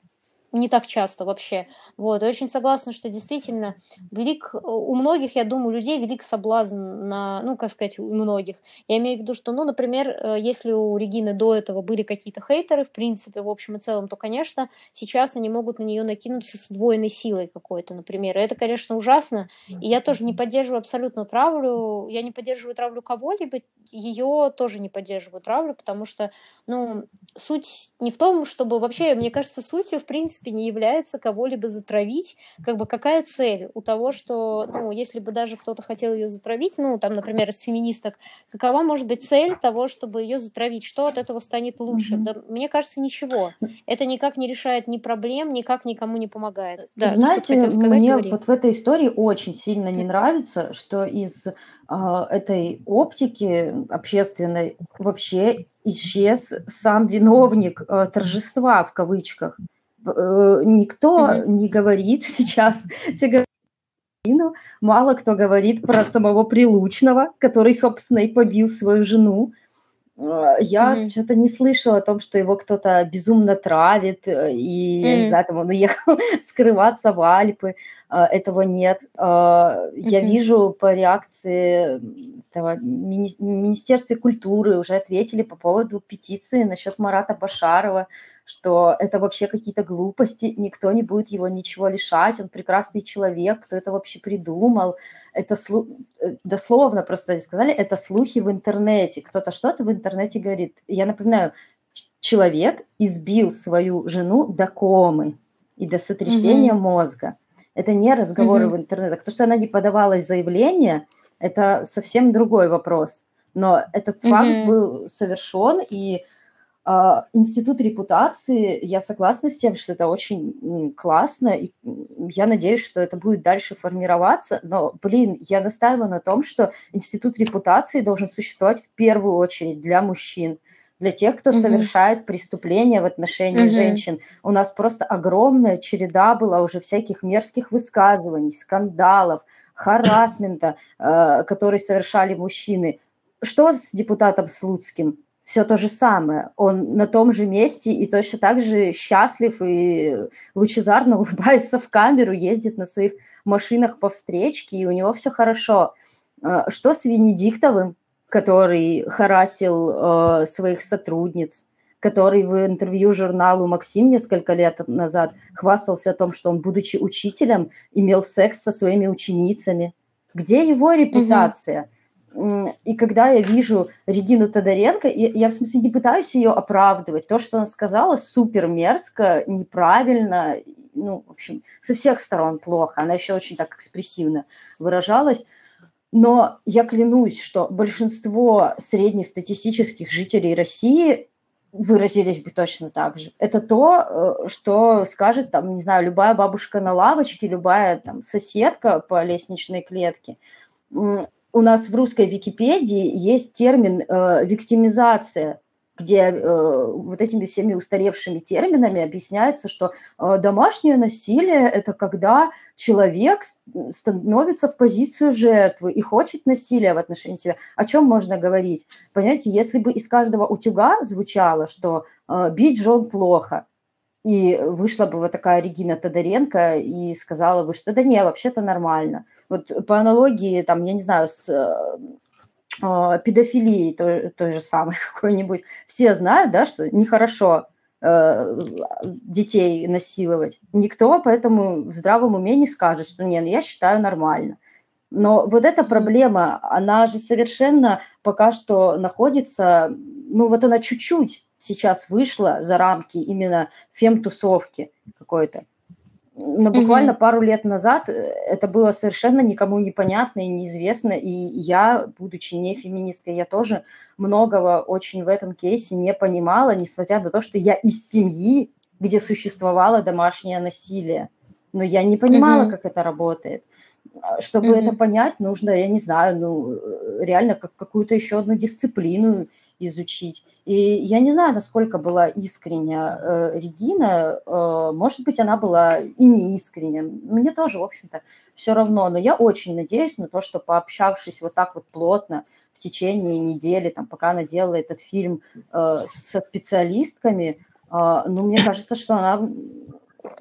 не так часто вообще. Вот. И очень согласна, что действительно велик, у многих, я думаю, людей велик соблазн на, ну, как сказать, у многих. Я имею в виду, что, ну, например, э, если у Регины до этого были какие-то хейтеры, в принципе, в общем и целом, то, конечно, сейчас они могут на нее накинуться с удвоенной силой какой-то, например. И это, конечно, ужасно. И я тоже не поддерживаю абсолютно травлю. Я не поддерживаю травлю кого-либо, ее тоже не поддерживаю травлю, потому что, ну, суть не в том, чтобы вообще, мне кажется, сутью, в принципе, не является кого-либо затравить. Как бы какая цель у того, что, ну, если бы даже кто-то хотел ее затравить, ну, там, например, из феминисток, какова может быть цель того, чтобы ее затравить? Что от этого станет лучше? Mm-hmm. Да, мне кажется, ничего. Это никак не решает ни проблем, никак никому не помогает. Да, Знаете, сказать, мне говори. вот в этой истории очень сильно не нравится, что из а, этой оптики общественной вообще исчез сам виновник э, торжества в кавычках. Э, никто mm-hmm. не говорит сейчас, мало кто говорит про самого Прилучного, который, собственно, и побил свою жену. Э, я mm-hmm. что-то не слышу о том, что его кто-то безумно травит, э, и, mm-hmm. я не знаю, там он уехал скрываться в Альпы. Этого нет. Mm-hmm. Я вижу по реакции этого мини- Министерства культуры уже ответили по поводу петиции насчет Марата Башарова, что это вообще какие-то глупости, никто не будет его ничего лишать, он прекрасный человек, кто это вообще придумал. Это слу... дословно просто сказали, это слухи в интернете. Кто-то что-то в интернете говорит. Я напоминаю, человек избил свою жену до комы и до сотрясения mm-hmm. мозга. Это не разговоры mm-hmm. в интернете. То, что она не подавала заявление, это совсем другой вопрос. Но этот факт был совершен, и э, институт репутации, я согласна с тем, что это очень классно, и я надеюсь, что это будет дальше формироваться. Но, блин, я настаиваю на том, что институт репутации должен существовать в первую очередь для мужчин для тех, кто mm-hmm. совершает преступления в отношении mm-hmm. женщин. У нас просто огромная череда была уже всяких мерзких высказываний, скандалов, харасмента, э, которые совершали мужчины. Что с депутатом Слуцким? Все то же самое. Он на том же месте и точно так же счастлив и лучезарно улыбается в камеру, ездит на своих машинах по встречке, и у него все хорошо. А, что с Венедиктовым, который харасил э, своих сотрудниц, который в интервью журналу «Максим» несколько лет назад хвастался о том, что он, будучи учителем, имел секс со своими ученицами. Где его репутация? Угу. И когда я вижу Регину Тодоренко, я, в смысле не пытаюсь ее оправдывать. То, что она сказала, супер мерзко, неправильно, ну, в общем, со всех сторон плохо. Она еще очень так экспрессивно выражалась. Но я клянусь, что большинство среднестатистических жителей России выразились бы точно так же. Это то, э, что скажет, там, не знаю, любая бабушка на лавочке, любая там соседка по лестничной клетке у нас в русской Википедии есть термин э, виктимизация, где э, вот этими всеми устаревшими терминами объясняется, что э, домашнее насилие это когда человек становится в позицию жертвы и хочет насилия в отношении себя. О чем можно говорить? Понимаете, если бы из каждого утюга звучало, что э, бить жен плохо, и вышла бы вот такая Регина Тодоренко и сказала бы, что да не, вообще-то нормально. Вот по аналогии, там, я не знаю, с э, педофилией той, той же самой какой-нибудь, все знают, да, что нехорошо э, детей насиловать. Никто поэтому в здравом уме не скажет, что не, ну я считаю нормально. Но вот эта проблема, она же совершенно пока что находится, ну вот она чуть-чуть сейчас вышла за рамки именно фем-тусовки какой-то. Но буквально mm-hmm. пару лет назад э, это было совершенно никому непонятно и неизвестно. И я, будучи не феминисткой, я тоже многого очень в этом кейсе не понимала, несмотря на то, что я из семьи, где существовало домашнее насилие. Но я не понимала, mm-hmm. как это работает. А, чтобы mm-hmm. это понять, нужно, я не знаю, ну, э, реально как какую-то еще одну дисциплину изучить. И я не знаю, насколько была искренняя э, Регина. Э, может быть, она была и не искренняя. Мне тоже, в общем-то, все равно. Но я очень надеюсь на то, что пообщавшись вот так вот плотно в течение недели, там, пока она делала этот фильм э, со специалистками, э, ну, мне кажется, что она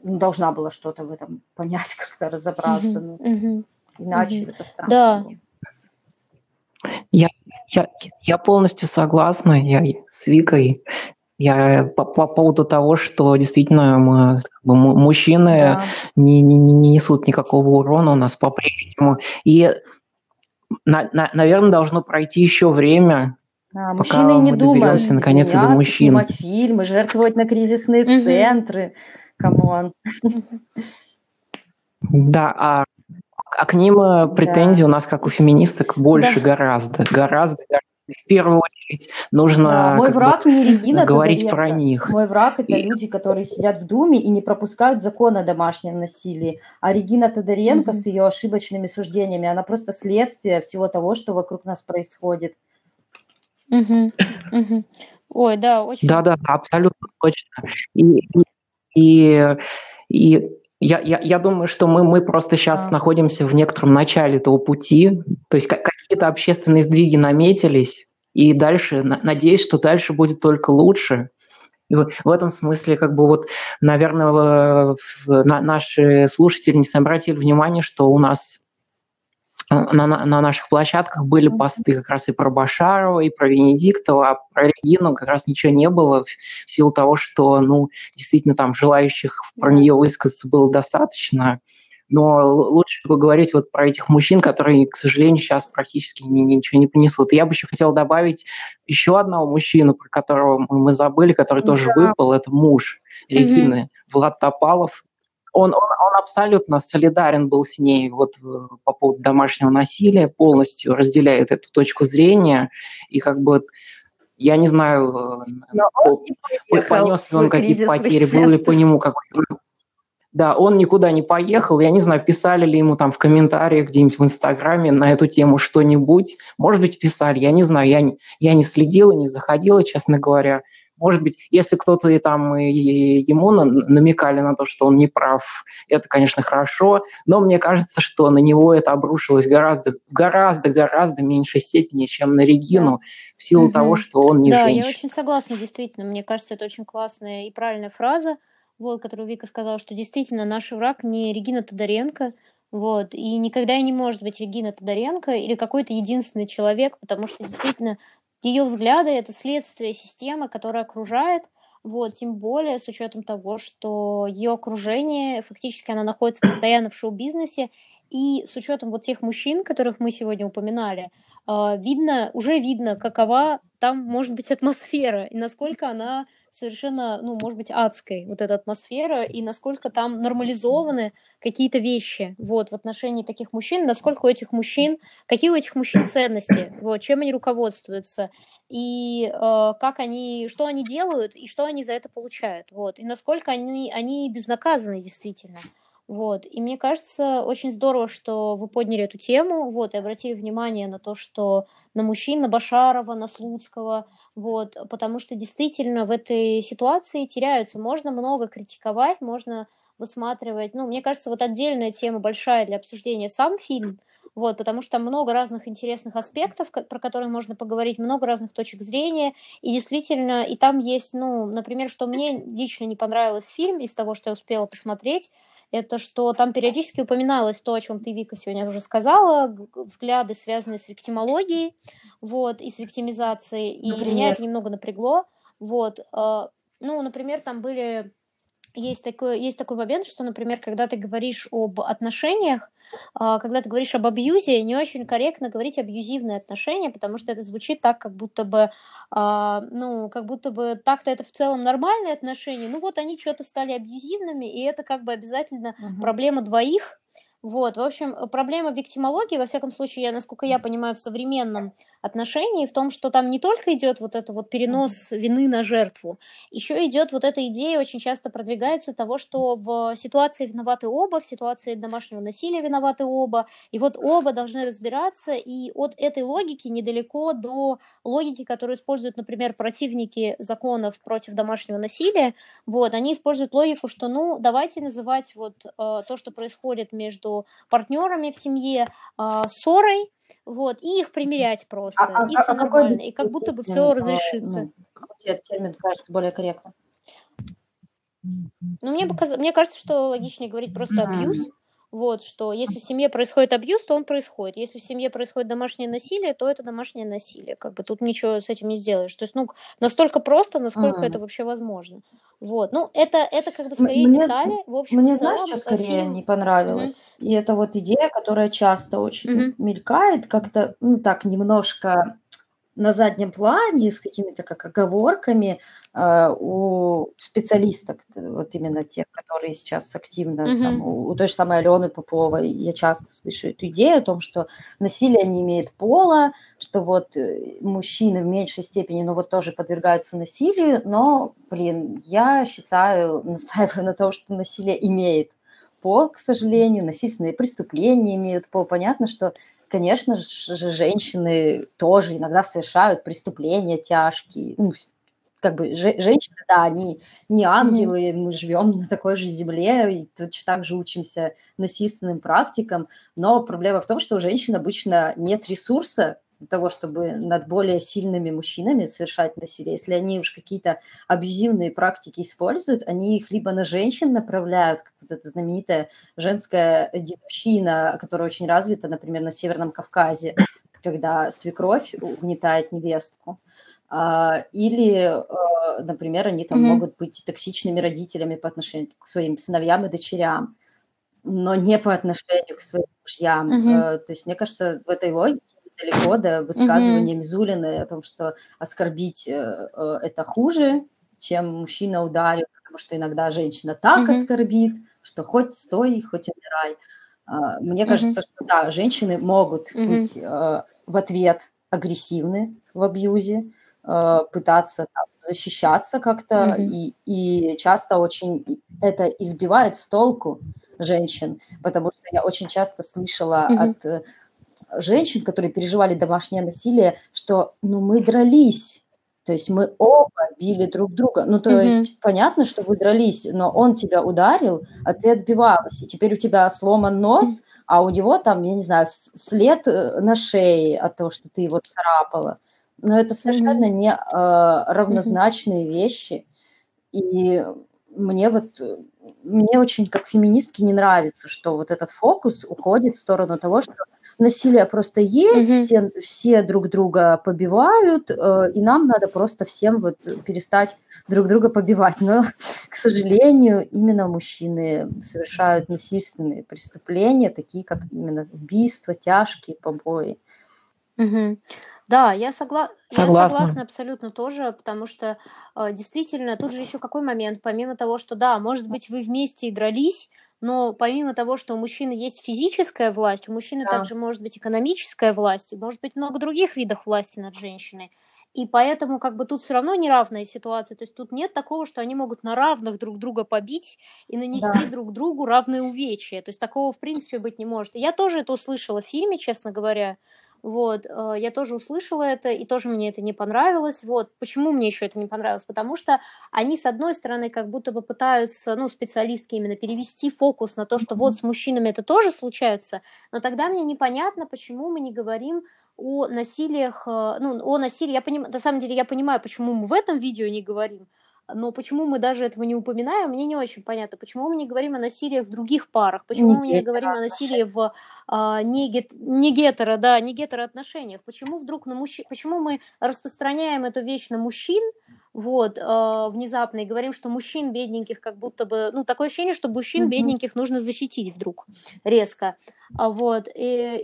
должна была что-то в этом понять, как-то разобраться. Mm-hmm. Ну, иначе mm-hmm. это странно. Да. Я, я, я полностью согласна я, с Викой. Я по, по поводу того, что действительно мы, как бы, мужчины да. не, не, не несут никакого урона у нас по-прежнему. И, на, на, наверное, должно пройти еще время, а, пока мужчины не мы думают, наконец до мужчин. снимать фильмы, жертвовать на кризисные угу. центры. Come on. Да, а а к ним э, претензий да. у нас, как у феминисток, больше да. гораздо, гораздо, В первую очередь нужно да, мой враг бы, не Регина говорить Тодоренко. про них. Мой враг это и... люди, которые сидят в Думе и не пропускают закон о домашнем насилии. А Регина Тодоренко mm-hmm. с ее ошибочными суждениями, она просто следствие всего того, что вокруг нас происходит. Mm-hmm. Mm-hmm. Ой, да, очень. Да, да, абсолютно точно. И, и, и я, я, я думаю, что мы, мы просто сейчас находимся в некотором начале этого пути. То есть какие-то общественные сдвиги наметились, и дальше, надеюсь, что дальше будет только лучше. И в этом смысле, как бы вот, наверное, наши слушатели не обратили внимание, что у нас на, на наших площадках были посты как раз и про Башарова, и про Венедиктова, а про Регину как раз ничего не было в силу того, что, ну, действительно, там желающих про нее высказаться было достаточно. Но лучше поговорить вот про этих мужчин, которые, к сожалению, сейчас практически ничего не понесут. И я бы еще хотел добавить еще одного мужчину, про которого мы забыли, который да. тоже выпал, это муж Регины, mm Влад Топалов он, он, он абсолютно солидарен был с ней вот по поводу домашнего насилия, полностью разделяет эту точку зрения. И как бы я не знаю, не понес ли он какие-то потери, был ли по нему какой-то да, он никуда не поехал. Я не знаю, писали ли ему там в комментариях где-нибудь в Инстаграме на эту тему что-нибудь. Может быть, писали, я не знаю. Я не, я не следила, не заходила, честно говоря. Может быть, если кто-то и там и ему намекали на то, что он не прав, это, конечно, хорошо, но мне кажется, что на него это обрушилось гораздо, гораздо, гораздо меньшей степени, чем на Регину, в силу угу. того, что он не да, женщина. Да, я очень согласна, действительно. Мне кажется, это очень классная и правильная фраза, вот, которую Вика сказала, что действительно наш враг не Регина Тодоренко, вот, и никогда и не может быть Регина Тодоренко или какой-то единственный человек, потому что действительно ее взгляды это следствие системы, которая окружает, вот, тем более с учетом того, что ее окружение, фактически она находится постоянно в шоу-бизнесе, и с учетом вот тех мужчин, которых мы сегодня упоминали, видно, уже видно, какова там может быть атмосфера, и насколько она совершенно, ну, может быть, адской, вот эта атмосфера, и насколько там нормализованы какие-то вещи, вот, в отношении таких мужчин, насколько у этих мужчин, какие у этих мужчин ценности, вот, чем они руководствуются, и э, как они, что они делают, и что они за это получают, вот, и насколько они, они безнаказаны действительно. Вот. И мне кажется, очень здорово, что вы подняли эту тему, вот, и обратили внимание на то, что на мужчин, на Башарова, на Слуцкого, вот, потому что действительно в этой ситуации теряются. Можно много критиковать, можно высматривать. Ну, мне кажется, вот отдельная тема большая для обсуждения сам фильм, вот, потому что там много разных интересных аспектов, про которые можно поговорить, много разных точек зрения, и действительно, и там есть, ну, например, что мне лично не понравилось в фильме из того, что я успела посмотреть, это что там периодически упоминалось то, о чем ты, Вика, сегодня уже сказала, взгляды, связанные с виктимологией, вот, и с виктимизацией, и например? меня это немного напрягло, вот, э, ну, например, там были есть такой, есть такой момент, что, например, когда ты говоришь об отношениях, а, когда ты говоришь об абьюзе, не очень корректно говорить абьюзивные отношения, потому что это звучит так, как будто бы, а, ну, как будто бы так-то это в целом нормальные отношения, ну вот они что-то стали абьюзивными, и это как бы обязательно угу. проблема двоих, вот, в общем, проблема виктимологии, во всяком случае, я, насколько я понимаю, в современном отношении, в том, что там не только идет вот это вот перенос вины на жертву, еще идет вот эта идея, очень часто продвигается того, что в ситуации виноваты оба, в ситуации домашнего насилия виноваты оба, и вот оба должны разбираться, и от этой логики недалеко до логики, которую используют, например, противники законов против домашнего насилия, вот, они используют логику, что, ну, давайте называть вот э, то, что происходит между партнерами в семье, а, ссорой, вот, и их примерять просто, а, и а, все а нормально, и как будто бы все разрешится. Ну, какой тебе термин кажется более корректным? Ну, мне, показ... мне кажется, что логичнее говорить просто абьюз, вот, что если в семье происходит абьюз, то он происходит. Если в семье происходит домашнее насилие, то это домашнее насилие. Как бы тут ничего с этим не сделаешь. То есть, ну, настолько просто, насколько mm. это вообще возможно. Вот. Ну, это, это как бы скорее мне, детали. В общем, мне, знаешь, что скорее фильм... не понравилось? Mm-hmm. И это вот идея, которая часто очень mm-hmm. мелькает, как-то, ну, так, немножко на заднем плане с какими-то как оговорками э, у специалистов, вот именно тех, которые сейчас активно, mm-hmm. там, у, у той же самой Алены Поповой, я часто слышу эту идею о том, что насилие не имеет пола, что вот э, мужчины в меньшей степени, ну вот тоже подвергаются насилию, но, блин, я считаю, настаиваю на том, что насилие имеет пол, к сожалению, насильственные преступления имеют пол. Понятно, что конечно же, женщины тоже иногда совершают преступления тяжкие. Ну, как бы женщины, да, они не ангелы, mm-hmm. мы живем на такой же земле и точно так же учимся насильственным практикам, но проблема в том, что у женщин обычно нет ресурса для того, чтобы над более сильными мужчинами совершать насилие. Если они уж какие-то абьюзивные практики используют, они их либо на женщин направляют, как вот эта знаменитая женская дедовщина, которая очень развита, например, на Северном Кавказе, когда свекровь угнетает невестку, а, или, э, например, они там mm-hmm. могут быть токсичными родителями по отношению к своим сыновьям и дочерям, но не по отношению к своим мужьям. Mm-hmm. То есть, мне кажется, в этой логике далеко до высказывания mm-hmm. Мизулиной о том, что оскорбить э, э, это хуже, чем мужчина ударил, потому что иногда женщина так mm-hmm. оскорбит, что хоть стой, хоть умирай. Э, мне mm-hmm. кажется, что да, женщины могут mm-hmm. быть э, в ответ агрессивны в абьюзе, э, пытаться там, защищаться как-то, mm-hmm. и, и часто очень это избивает с толку женщин, потому что я очень часто слышала mm-hmm. от женщин, которые переживали домашнее насилие, что ну мы дрались, То есть мы оба били друг друга. Ну, то mm-hmm. есть понятно, что вы дрались, но он тебя ударил, а ты отбивалась. И теперь у тебя сломан нос, а у него там, я не знаю, след э, на шее от того, что ты его царапала. Но это совершенно mm-hmm. не э, равнозначные mm-hmm. вещи. И мне вот мне очень как феминистке не нравится, что вот этот фокус уходит в сторону того, что насилие просто есть, mm-hmm. все, все друг друга побивают, э, и нам надо просто всем вот перестать друг друга побивать. Но, к сожалению, именно мужчины совершают насильственные преступления, такие как именно убийства, тяжкие побои. Mm-hmm. Да, я, согла... Согласна. я согласна абсолютно тоже, потому что э, действительно тут же еще какой момент, помимо того, что да, может быть, вы вместе и дрались, но помимо того, что у мужчины есть физическая власть, у мужчины да. также может быть экономическая власть, и может быть много других видов власти над женщиной. И поэтому как бы тут все равно неравная ситуация. То есть тут нет такого, что они могут на равных друг друга побить и нанести да. друг другу равные увечья. То есть такого в принципе быть не может. И я тоже это услышала в фильме, честно говоря. Вот, э, я тоже услышала это, и тоже мне это не понравилось. Вот, почему мне еще это не понравилось? Потому что они, с одной стороны, как будто бы пытаются, ну, специалистки именно перевести фокус на то, что вот с мужчинами это тоже случается, но тогда мне непонятно, почему мы не говорим о насилиях, э, ну, о насилии, я понимаю, на самом деле я понимаю, почему мы в этом видео не говорим, но почему мы даже этого не упоминаем, мне не очень понятно. Почему мы не говорим о насилии в других парах? Почему не мы не говорим о насилии в а, не, гет, не гетеро, да, не гетеро отношениях? Почему вдруг на мужчин, почему мы распространяем эту вещь на мужчин, вот, э, внезапно, и говорим, что мужчин бедненьких как будто бы, ну, такое ощущение, что мужчин бедненьких нужно защитить вдруг резко, а вот, и,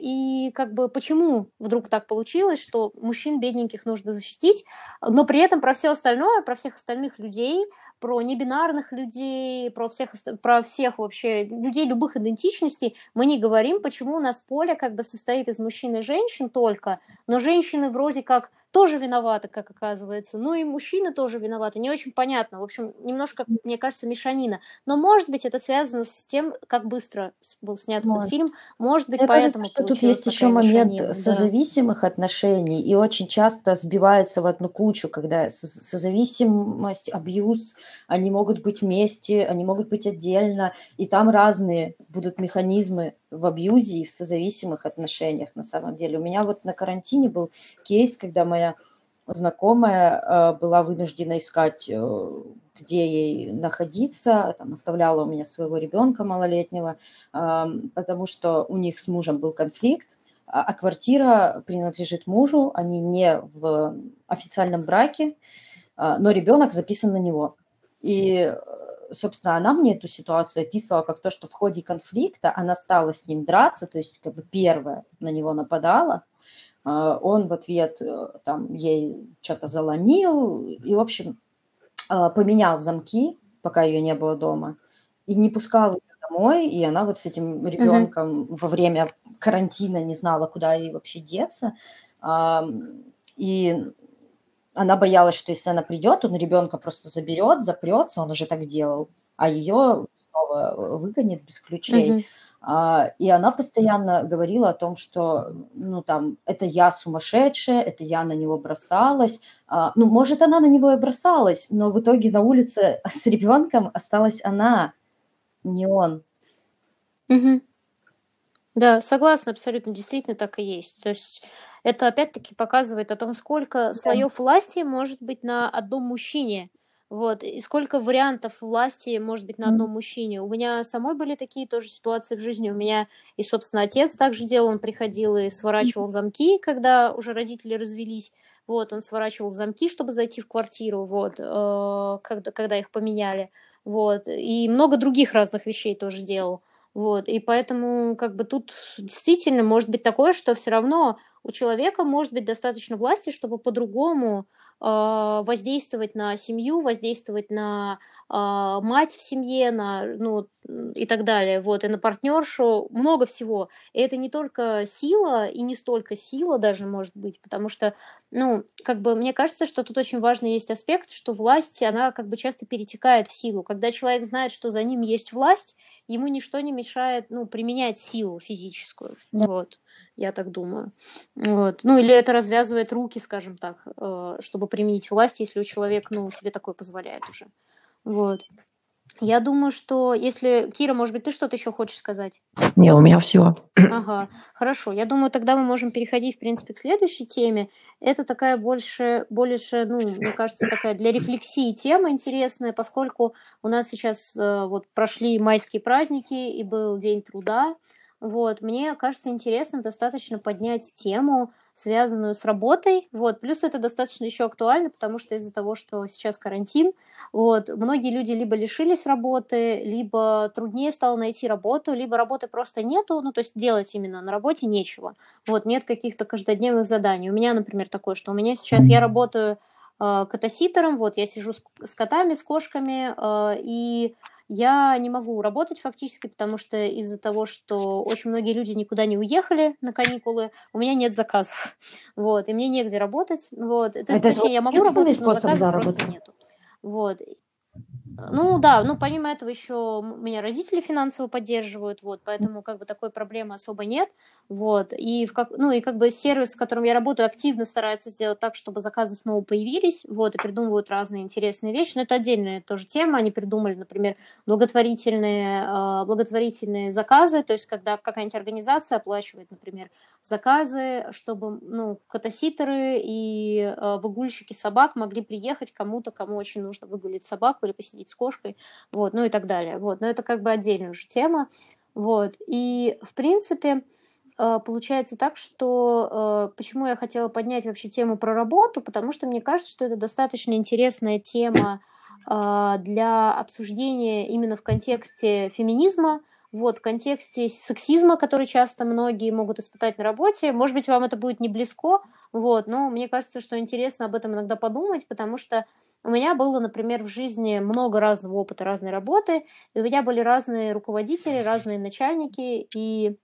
и как бы почему вдруг так получилось, что мужчин бедненьких нужно защитить, но при этом про все остальное, про всех остальных людей, energy про небинарных людей, про всех, про всех вообще людей любых идентичностей мы не говорим, почему у нас поле как бы состоит из мужчин и женщин только, но женщины вроде как тоже виноваты, как оказывается. Ну и мужчины тоже виноваты. Не очень понятно. В общем, немножко, мне кажется, мешанина. Но, может быть, это связано с тем, как быстро был снят может. этот фильм. Может быть, мне поэтому кажется, что тут есть еще момент мешанина, созависимых да. отношений. И очень часто сбивается в одну кучу, когда созависимость, абьюз, они могут быть вместе, они могут быть отдельно. И там разные будут механизмы в абьюзе и в созависимых отношениях на самом деле. У меня вот на карантине был кейс, когда моя знакомая э, была вынуждена искать, э, где ей находиться, там, оставляла у меня своего ребенка малолетнего, э, потому что у них с мужем был конфликт, а, а квартира принадлежит мужу, они не в официальном браке, э, но ребенок записан на него. И собственно, она мне эту ситуацию описывала как то, что в ходе конфликта она стала с ним драться, то есть как бы первая на него нападала, а, он в ответ э, там ей что-то заломил и, в общем, а, поменял замки, пока ее не было дома, и не пускал ее домой, и она вот с этим ребенком mm-hmm. во время карантина не знала, куда ей вообще деться, и она боялась, что если она придет, он ребенка просто заберет, запрется, он уже так делал, а ее снова выгонит без ключей. Mm-hmm. А, и она постоянно говорила о том, что, ну, там, это я сумасшедшая, это я на него бросалась. А, ну, может, она на него и бросалась, но в итоге на улице с ребенком осталась она, не он. Угу. Да, согласна абсолютно, действительно так и есть. То есть это опять-таки показывает о том, сколько да. слоев власти может быть на одном мужчине. Вот, и сколько вариантов власти может быть на одном мужчине. У меня самой были такие тоже ситуации в жизни. У меня и, собственно, отец также делал, он приходил и сворачивал замки, когда уже родители развелись. Вот, он сворачивал замки, чтобы зайти в квартиру, вот, э, когда, когда их поменяли. Вот, и много других разных вещей тоже делал. Вот, и поэтому, как бы, тут действительно может быть такое, что все равно у человека может быть достаточно власти, чтобы по-другому э, воздействовать на семью, воздействовать на а, мать в семье, на, ну, и так далее, вот, и на партнершу, много всего. И это не только сила, и не столько сила даже, может быть, потому что, ну, как бы, мне кажется, что тут очень важный есть аспект, что власть, она как бы часто перетекает в силу. Когда человек знает, что за ним есть власть, ему ничто не мешает, ну, применять силу физическую, да. вот я так думаю. Вот. Ну, или это развязывает руки, скажем так, э, чтобы применить власть, если у человека, ну, себе такое позволяет уже. Вот. Я думаю, что если... Кира, может быть, ты что-то еще хочешь сказать? Не, у меня все. Ага, хорошо. Я думаю, тогда мы можем переходить, в принципе, к следующей теме. Это такая больше, больше, ну, мне кажется, такая для рефлексии тема интересная, поскольку у нас сейчас э, вот прошли майские праздники и был День труда. Вот, мне кажется интересно достаточно поднять тему, связанную с работой. Вот, плюс это достаточно еще актуально, потому что из-за того, что сейчас карантин, вот, многие люди либо лишились работы, либо труднее стало найти работу, либо работы просто нету, ну, то есть делать именно на работе нечего. Вот, нет каких-то каждодневных заданий. У меня, например, такое, что у меня сейчас я работаю э, катаситером, вот, я сижу с, с котами, с кошками, э, и я не могу работать фактически, потому что из-за того, что очень многие люди никуда не уехали на каникулы, у меня нет заказов. Вот, и мне негде работать. Вот. То есть, Это точнее, я могу работать, но заказов заработка. просто нету. Вот. Ну да, ну помимо этого еще меня родители финансово поддерживают, вот, поэтому как бы такой проблемы особо нет, вот, и в как, ну и как бы сервис, с которым я работаю, активно старается сделать так, чтобы заказы снова появились, вот, и придумывают разные интересные вещи, но это отдельная тоже тема, они придумали, например, благотворительные, э, благотворительные заказы, то есть когда какая-нибудь организация оплачивает, например, заказы, чтобы, ну, катаситеры и э, выгульщики собак могли приехать кому-то, кому очень нужно выгулить собаку или посидеть с кошкой, вот, ну и так далее, вот, но это как бы отдельная уже тема, вот, и в принципе получается так, что э, почему я хотела поднять вообще тему про работу, потому что мне кажется, что это достаточно интересная тема э, для обсуждения именно в контексте феминизма, вот, в контексте сексизма, который часто многие могут испытать на работе. Может быть, вам это будет не близко, вот, но мне кажется, что интересно об этом иногда подумать, потому что у меня было, например, в жизни много разного опыта, разной работы, и у меня были разные руководители, разные начальники, и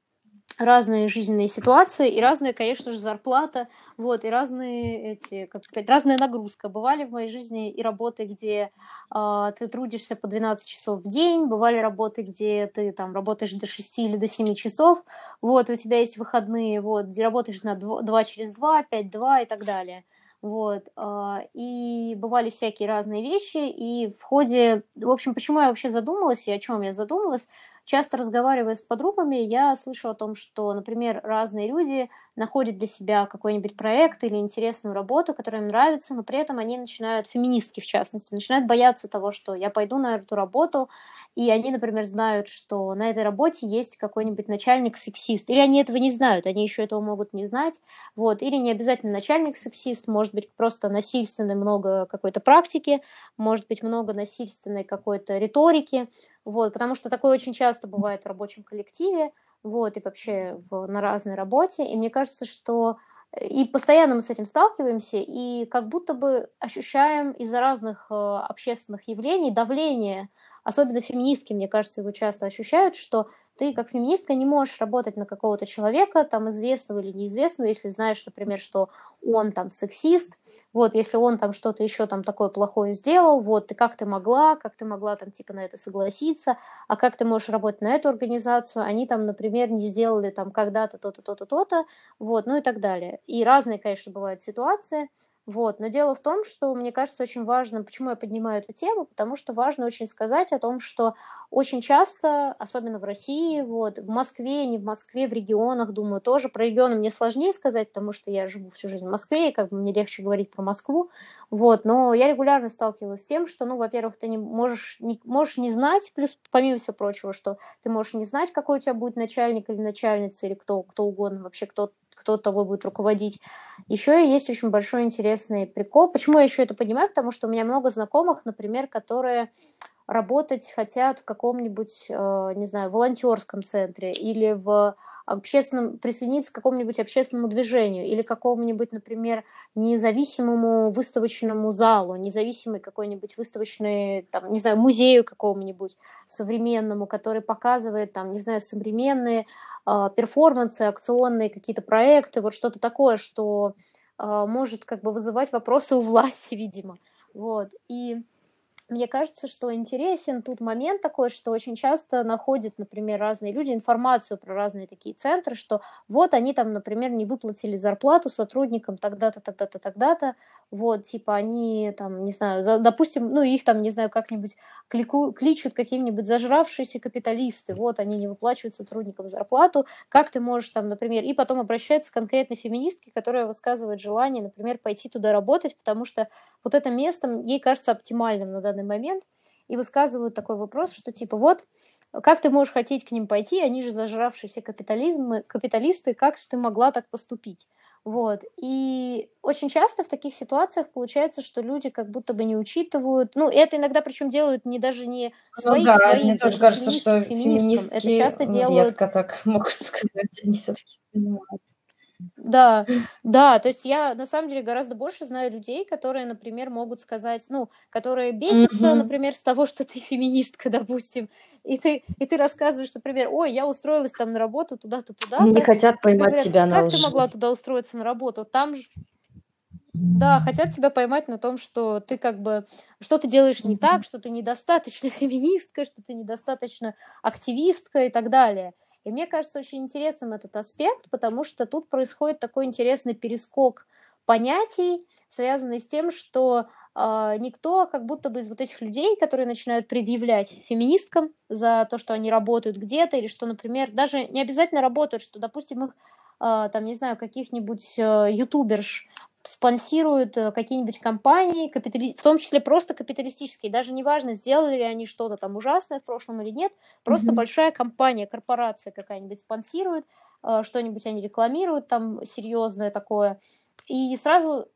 разные жизненные ситуации и разная, конечно же, зарплата, вот, и разные эти, как сказать, разная нагрузка. Бывали в моей жизни и работы, где э, ты трудишься по 12 часов в день, бывали работы, где ты там работаешь до 6 или до 7 часов, вот, у тебя есть выходные, вот, где работаешь на 2, 2 через 2, 5-2 и так далее. Вот. А, и бывали всякие разные вещи. И в ходе... В общем, почему я вообще задумалась и о чем я задумалась? Часто разговаривая с подругами, я слышу о том, что, например, разные люди находят для себя какой-нибудь проект или интересную работу, которая им нравится, но при этом они начинают, феминистки в частности, начинают бояться того, что я пойду на эту работу, и они, например, знают, что на этой работе есть какой-нибудь начальник-сексист, или они этого не знают, они еще этого могут не знать, вот, или не обязательно начальник-сексист, может быть, просто насильственной много какой-то практики, может быть, много насильственной какой-то риторики, вот, потому что такое очень часто бывает в рабочем коллективе, вот, и вообще в, на разной работе, и мне кажется, что э, и постоянно мы с этим сталкиваемся, и как будто бы ощущаем из-за разных э, общественных явлений давление, особенно феминистки, мне кажется, его часто ощущают, что ты как феминистка не можешь работать на какого-то человека, там известного или неизвестного, если знаешь, например, что он там сексист, вот, если он там что-то еще там такое плохое сделал, вот, ты как ты могла, как ты могла там типа на это согласиться, а как ты можешь работать на эту организацию, они там, например, не сделали там когда-то то-то, то-то, то-то, вот, ну и так далее. И разные, конечно, бывают ситуации, вот. Но дело в том, что мне кажется очень важно, почему я поднимаю эту тему, потому что важно очень сказать о том, что очень часто, особенно в России, вот, в Москве, не в Москве, в регионах, думаю, тоже. Про регионы мне сложнее сказать, потому что я живу всю жизнь в Москве, и как бы мне легче говорить про Москву. Вот. Но я регулярно сталкивалась с тем, что, ну, во-первых, ты не можешь не, можешь не знать, плюс, помимо всего прочего, что ты можешь не знать, какой у тебя будет начальник или начальница, или кто, кто угодно, вообще кто кто тобой будет руководить. Еще есть очень большой интересный прикол. Почему я еще это понимаю? Потому что у меня много знакомых, например, которые работать хотят в каком-нибудь, э, не знаю, волонтерском центре или в общественном, присоединиться к какому-нибудь общественному движению или какому-нибудь, например, независимому выставочному залу, независимый какой-нибудь выставочный, там, не знаю, музею какому-нибудь современному, который показывает, там, не знаю, современные э, перформансы, акционные какие-то проекты, вот что-то такое, что э, может как бы вызывать вопросы у власти, видимо. Вот. И мне кажется, что интересен тут момент такой, что очень часто находят, например, разные люди информацию про разные такие центры, что вот они там, например, не выплатили зарплату сотрудникам тогда-то, тогда-то, тогда-то, вот, типа они там, не знаю, за, допустим, ну их там, не знаю, как-нибудь клику, кличут какие-нибудь зажравшиеся капиталисты, вот, они не выплачивают сотрудникам зарплату, как ты можешь там, например, и потом обращаются к конкретной феминистке, которая высказывает желание, например, пойти туда работать, потому что вот это место ей кажется оптимальным на данный момент, и высказывают такой вопрос, что типа вот, как ты можешь хотеть к ним пойти, они же зажравшиеся капитализм, капиталисты, как же ты могла так поступить? Вот. И очень часто в таких ситуациях получается, что люди как будто бы не учитывают, ну, это иногда причем делают не даже не свои, ну, да, свои мне тоже кажется, что феминистки это часто делают... редко так могут сказать, они все-таки понимают. Да, да, то есть я на самом деле гораздо больше знаю людей, которые, например, могут сказать, ну, которые бесятся, Мгм. например, с того, что ты феминистка, допустим, и ты, и ты рассказываешь, например, ой, я устроилась там на работу туда-то, Не туда-то, хотят и тебе поймать говорят, тебя на как ты лжи. могла туда устроиться на работу, там же, да, хотят тебя поймать на том, что ты как бы, что ты делаешь не так, что ты недостаточно феминистка, что ты недостаточно активистка и так далее. И мне кажется очень интересным этот аспект, потому что тут происходит такой интересный перескок понятий, связанный с тем, что а, никто как будто бы из вот этих людей, которые начинают предъявлять феминисткам за то, что они работают где-то, или что, например, даже не обязательно работают, что, допустим, их, а, там, не знаю, каких-нибудь а, ютуберш спонсируют э, какие-нибудь компании, капитали... в том числе просто капиталистические. Даже неважно, сделали ли они что-то там ужасное в прошлом или нет, просто Мгм. большая компания, корпорация какая-нибудь спонсирует, э, что-нибудь они рекламируют там серьезное такое, и сразу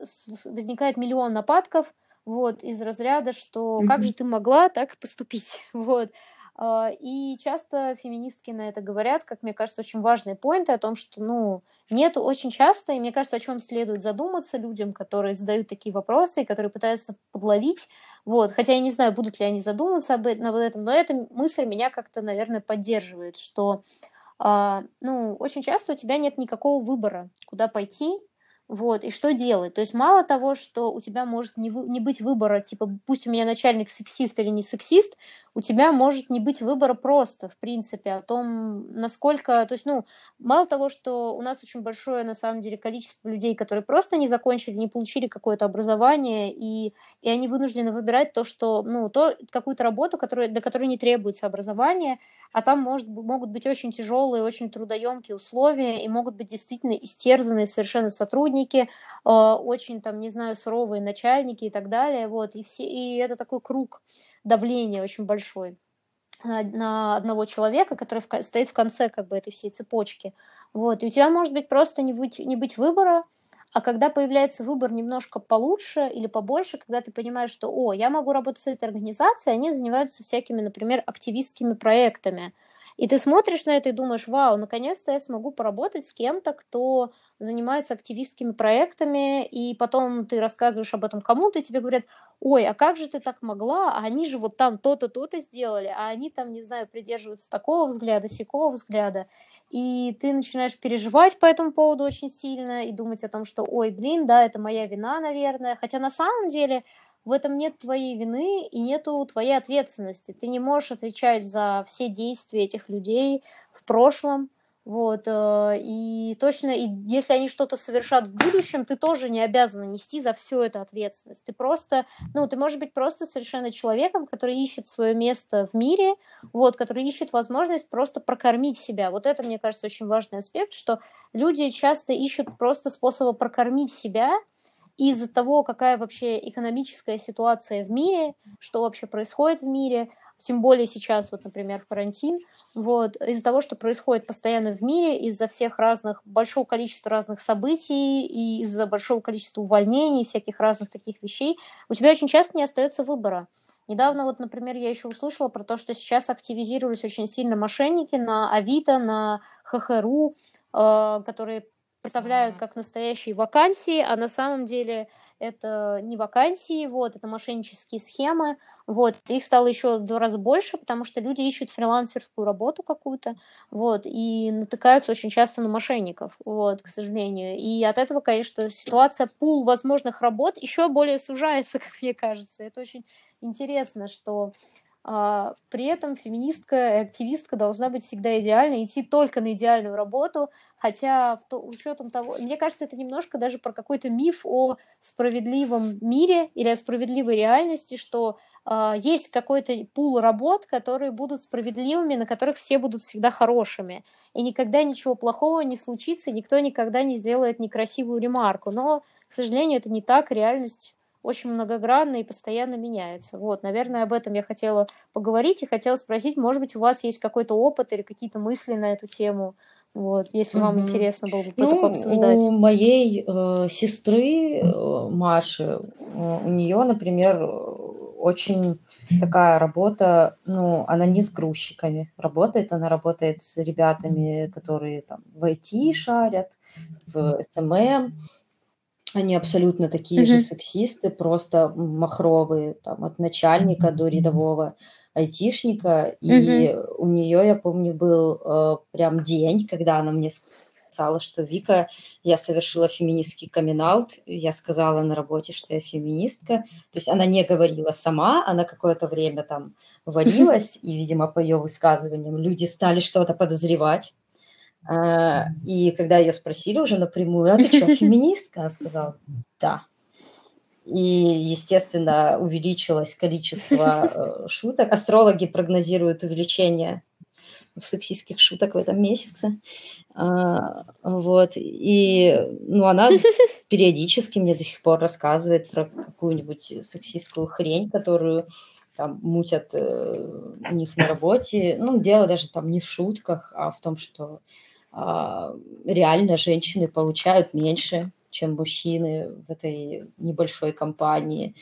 возникает миллион нападков, вот, из разряда, что как Мгм. же ты могла так поступить, вот. А, И часто феминистки на это говорят, как мне кажется, очень важные поинты о том, что, ну, нет очень часто, и мне кажется, о чем следует задуматься людям, которые задают такие вопросы и которые пытаются подловить, вот, хотя я не знаю, будут ли они этом, об этом но эта мысль меня как-то, наверное, поддерживает, что, а, ну, очень часто у тебя нет никакого выбора, куда пойти, вот, и что делать. То есть мало того, что у тебя может не, вы- не быть выбора, типа, пусть у меня начальник сексист или не сексист, у тебя может не быть выбора просто, в принципе, о том, насколько... То есть, ну, мало того, что у нас очень большое, на самом деле, количество людей, которые просто не закончили, не получили какое-то образование, и, и они вынуждены выбирать то, что, ну, то, какую-то работу, которая, для которой не требуется образование, а там может, могут быть очень тяжелые, очень трудоемкие условия, и могут быть действительно истерзанные совершенно сотрудники, э, очень там, не знаю, суровые начальники и так далее, вот, и, все, и это такой круг давления очень большой на, на одного человека, который в стоит в конце как бы этой всей цепочки. Вот. И у тебя может быть просто не быть, не быть выбора, а когда появляется выбор немножко получше или побольше, когда ты понимаешь, что, о, я могу работать с этой организацией, они занимаются всякими, например, активистскими проектами. И ты смотришь на это и думаешь, вау, наконец-то я смогу поработать с кем-то, кто занимается активистскими проектами, и потом ты рассказываешь об этом кому-то, и тебе говорят, ой, а как же ты так могла, а они же вот там то-то, то-то сделали, а они там, не знаю, придерживаются такого взгляда, сякого взгляда, и ты начинаешь переживать по этому поводу очень сильно и думать о том, что, ой, блин, да, это моя вина, наверное, хотя на самом деле в этом нет твоей вины и нету твоей ответственности, ты не можешь отвечать за все действия этих людей в прошлом, вот, э, и точно, и если они что-то совершат в будущем, ты тоже не обязана нести за все это ответственность. Ты просто, ну, ты можешь быть просто совершенно человеком, который ищет свое место в мире, вот, который ищет возможность просто прокормить себя. Вот это, мне кажется, очень важный аспект, что люди часто ищут просто способы прокормить себя из-за того, какая вообще экономическая ситуация в мире, что вообще происходит в мире, тем более сейчас, вот, например, карантин, вот, из-за того, что происходит постоянно в мире, из-за всех разных, большого количества разных событий и из-за большого количества увольнений, всяких разных таких вещей, у тебя очень часто не остается выбора. Недавно вот, например, я еще услышала про то, что сейчас активизировались очень сильно мошенники на Авито, на ХХРУ, э, которые представляют как настоящие вакансии, а на самом деле это не вакансии, вот, это мошеннические схемы, вот, их стало еще в два раза больше, потому что люди ищут фрилансерскую работу какую-то, вот, и натыкаются очень часто на мошенников, вот, к сожалению, и от этого, конечно, ситуация, пул возможных работ еще более сужается, как мне кажется, это очень интересно, что а, при этом феминистка и активистка должна быть всегда идеальной, идти только на идеальную работу, хотя в то, учетом того, мне кажется, это немножко даже про какой-то миф о справедливом мире или о справедливой реальности, что э, есть какой-то пул работ, которые будут справедливыми, на которых все будут всегда хорошими, и никогда ничего плохого не случится, никто никогда не сделает некрасивую ремарку, но, к сожалению, это не так, реальность очень многогранно и постоянно меняется. Вот, наверное, об этом я хотела поговорить и хотела спросить, может быть, у вас есть какой-то опыт или какие-то мысли на эту тему, вот, если вам угу. интересно было бы ну, обсуждать. У моей э, сестры э, Маши, э, у нее, например, очень такая работа, ну, она не с грузчиками работает, она работает с ребятами, которые там в IT шарят, в SMM, они абсолютно такие же сексисты, просто махровые, там, от начальника до рядового айтишника. И у нее, я помню, был э, прям день, когда она мне сказала, что Вика, я совершила феминистский каминг-аут, я сказала на работе, что я феминистка. То есть она не говорила сама, она какое-то время там варилась, и, видимо, по ее высказываниям люди стали что-то подозревать. А, и когда ее спросили уже напрямую, а ты что, феминистка? Она сказала, да. И, естественно, увеличилось количество э, шуток. Астрологи прогнозируют увеличение сексистских шуток в этом месяце. А, вот. И ну, она периодически мне до сих пор рассказывает про какую-нибудь сексистскую хрень, которую там мутят э, у них на работе. Ну, дело даже там не в шутках, а в том, что а, реально женщины получают меньше, чем мужчины в этой небольшой компании.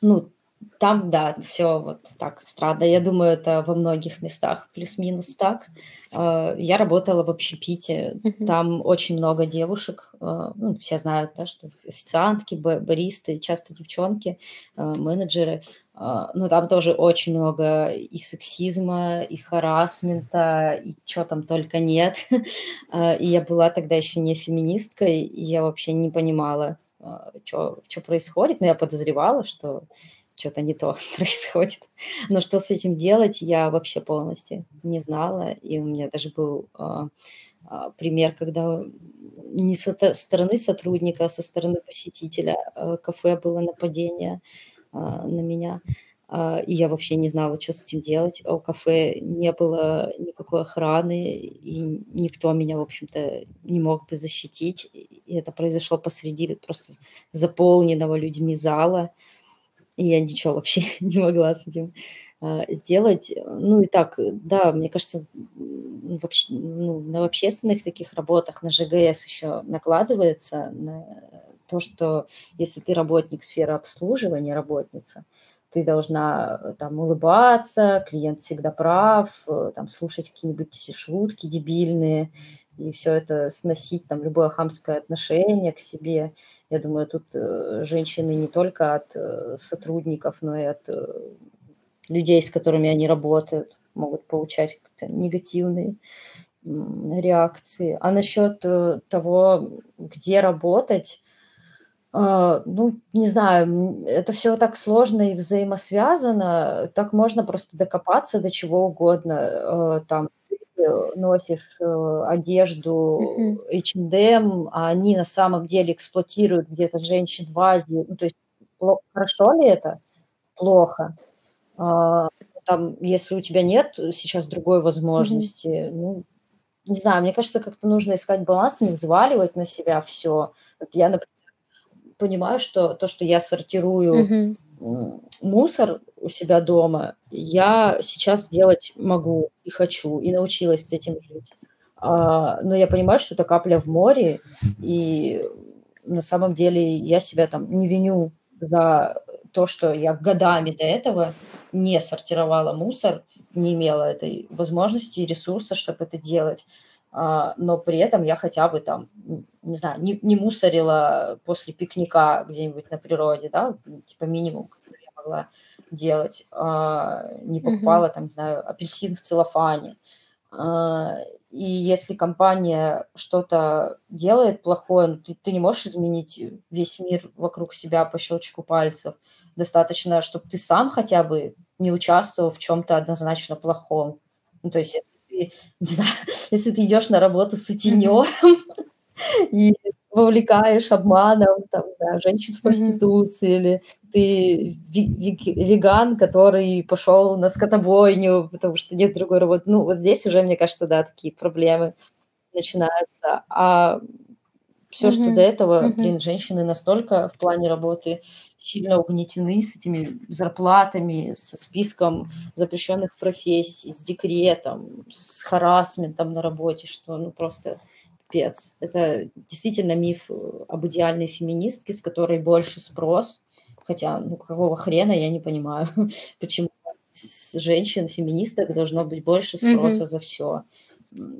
Ну, там, да, все вот так странно. Я думаю, это во многих местах плюс-минус так. А, я работала в общепите, там очень много девушек, а, ну, все знают, да, что официантки, баристы, часто девчонки, менеджеры – а, ну, там тоже очень много и сексизма, и харасмента, и чего там только нет. А, и я была тогда еще не феминисткой, и я вообще не понимала, что а, происходит, но я подозревала, что что-то не то происходит. Но что с этим делать, я вообще полностью не знала. И у меня даже был пример, когда не со стороны сотрудника, а со стороны посетителя кафе было нападение – а, на меня. А, и я вообще не знала, что с этим делать. А у кафе не было никакой охраны, и никто меня, в общем-то, не мог бы защитить. И это произошло посреди просто заполненного людьми зала. И я ничего вообще не могла с этим сделать. Ну и так, да, мне кажется, вообще, ну, на общественных таких работах, на ЖГС еще накладывается на то, что если ты работник сферы обслуживания, работница, ты должна э, там улыбаться, клиент всегда прав, э, там слушать какие-нибудь шутки дебильные, и все это сносить, там, любое хамское отношение к себе. Я думаю, тут э, женщины не только от сотрудников, но и от людей, с которыми они работают, могут получать негативные реакции. А насчет того, где работать, ну, не знаю, это все так сложно и взаимосвязано, так можно просто докопаться до чего угодно. Э, там ты носишь э, одежду H&M, а они на самом деле эксплуатируют где-то женщин в Азии. Ну, то есть хорошо ли это? Плохо. А, там, если у тебя нет сейчас другой возможности, ну, не знаю, мне кажется, как-то нужно искать баланс, не взваливать на себя все. Я, например, понимаю, что то, что я сортирую угу. мусор у себя дома, я сейчас делать могу и хочу, и научилась с этим жить. А, но я понимаю, что это капля в море, и на самом деле я себя там не виню за то, что я годами до этого не сортировала мусор, не имела этой возможности и ресурса, чтобы это делать. А, но при этом я хотя бы там, не знаю, не, не мусорила после пикника где-нибудь на природе, да, типа минимум, который я могла делать, а, не покупала там, не знаю, апельсин в целлофане. А, и если компания что-то делает плохое, ну, ты, ты не можешь изменить весь мир вокруг себя по щелчку пальцев. Достаточно, чтобы ты сам хотя бы не участвовал в чем-то однозначно плохом. Ну, то есть, если ты, не знаю, если ты идешь на работу сутенером и вовлекаешь обманом там, да, женщин в проституции, или ты веган, который пошел на скотобойню, потому что нет другой работы. Ну, вот здесь уже, мне кажется, да, такие проблемы начинаются. А все, mm-hmm. что до этого, mm-hmm. блин, женщины настолько в плане работы сильно угнетены с этими зарплатами, со списком запрещенных профессий, с декретом, с харасментом на работе, что ну просто пипец. Это действительно миф об идеальной феминистке, с которой больше спрос, хотя ну какого хрена я не понимаю, почему с женщин, феминисток должно быть больше спроса mm-hmm. за все.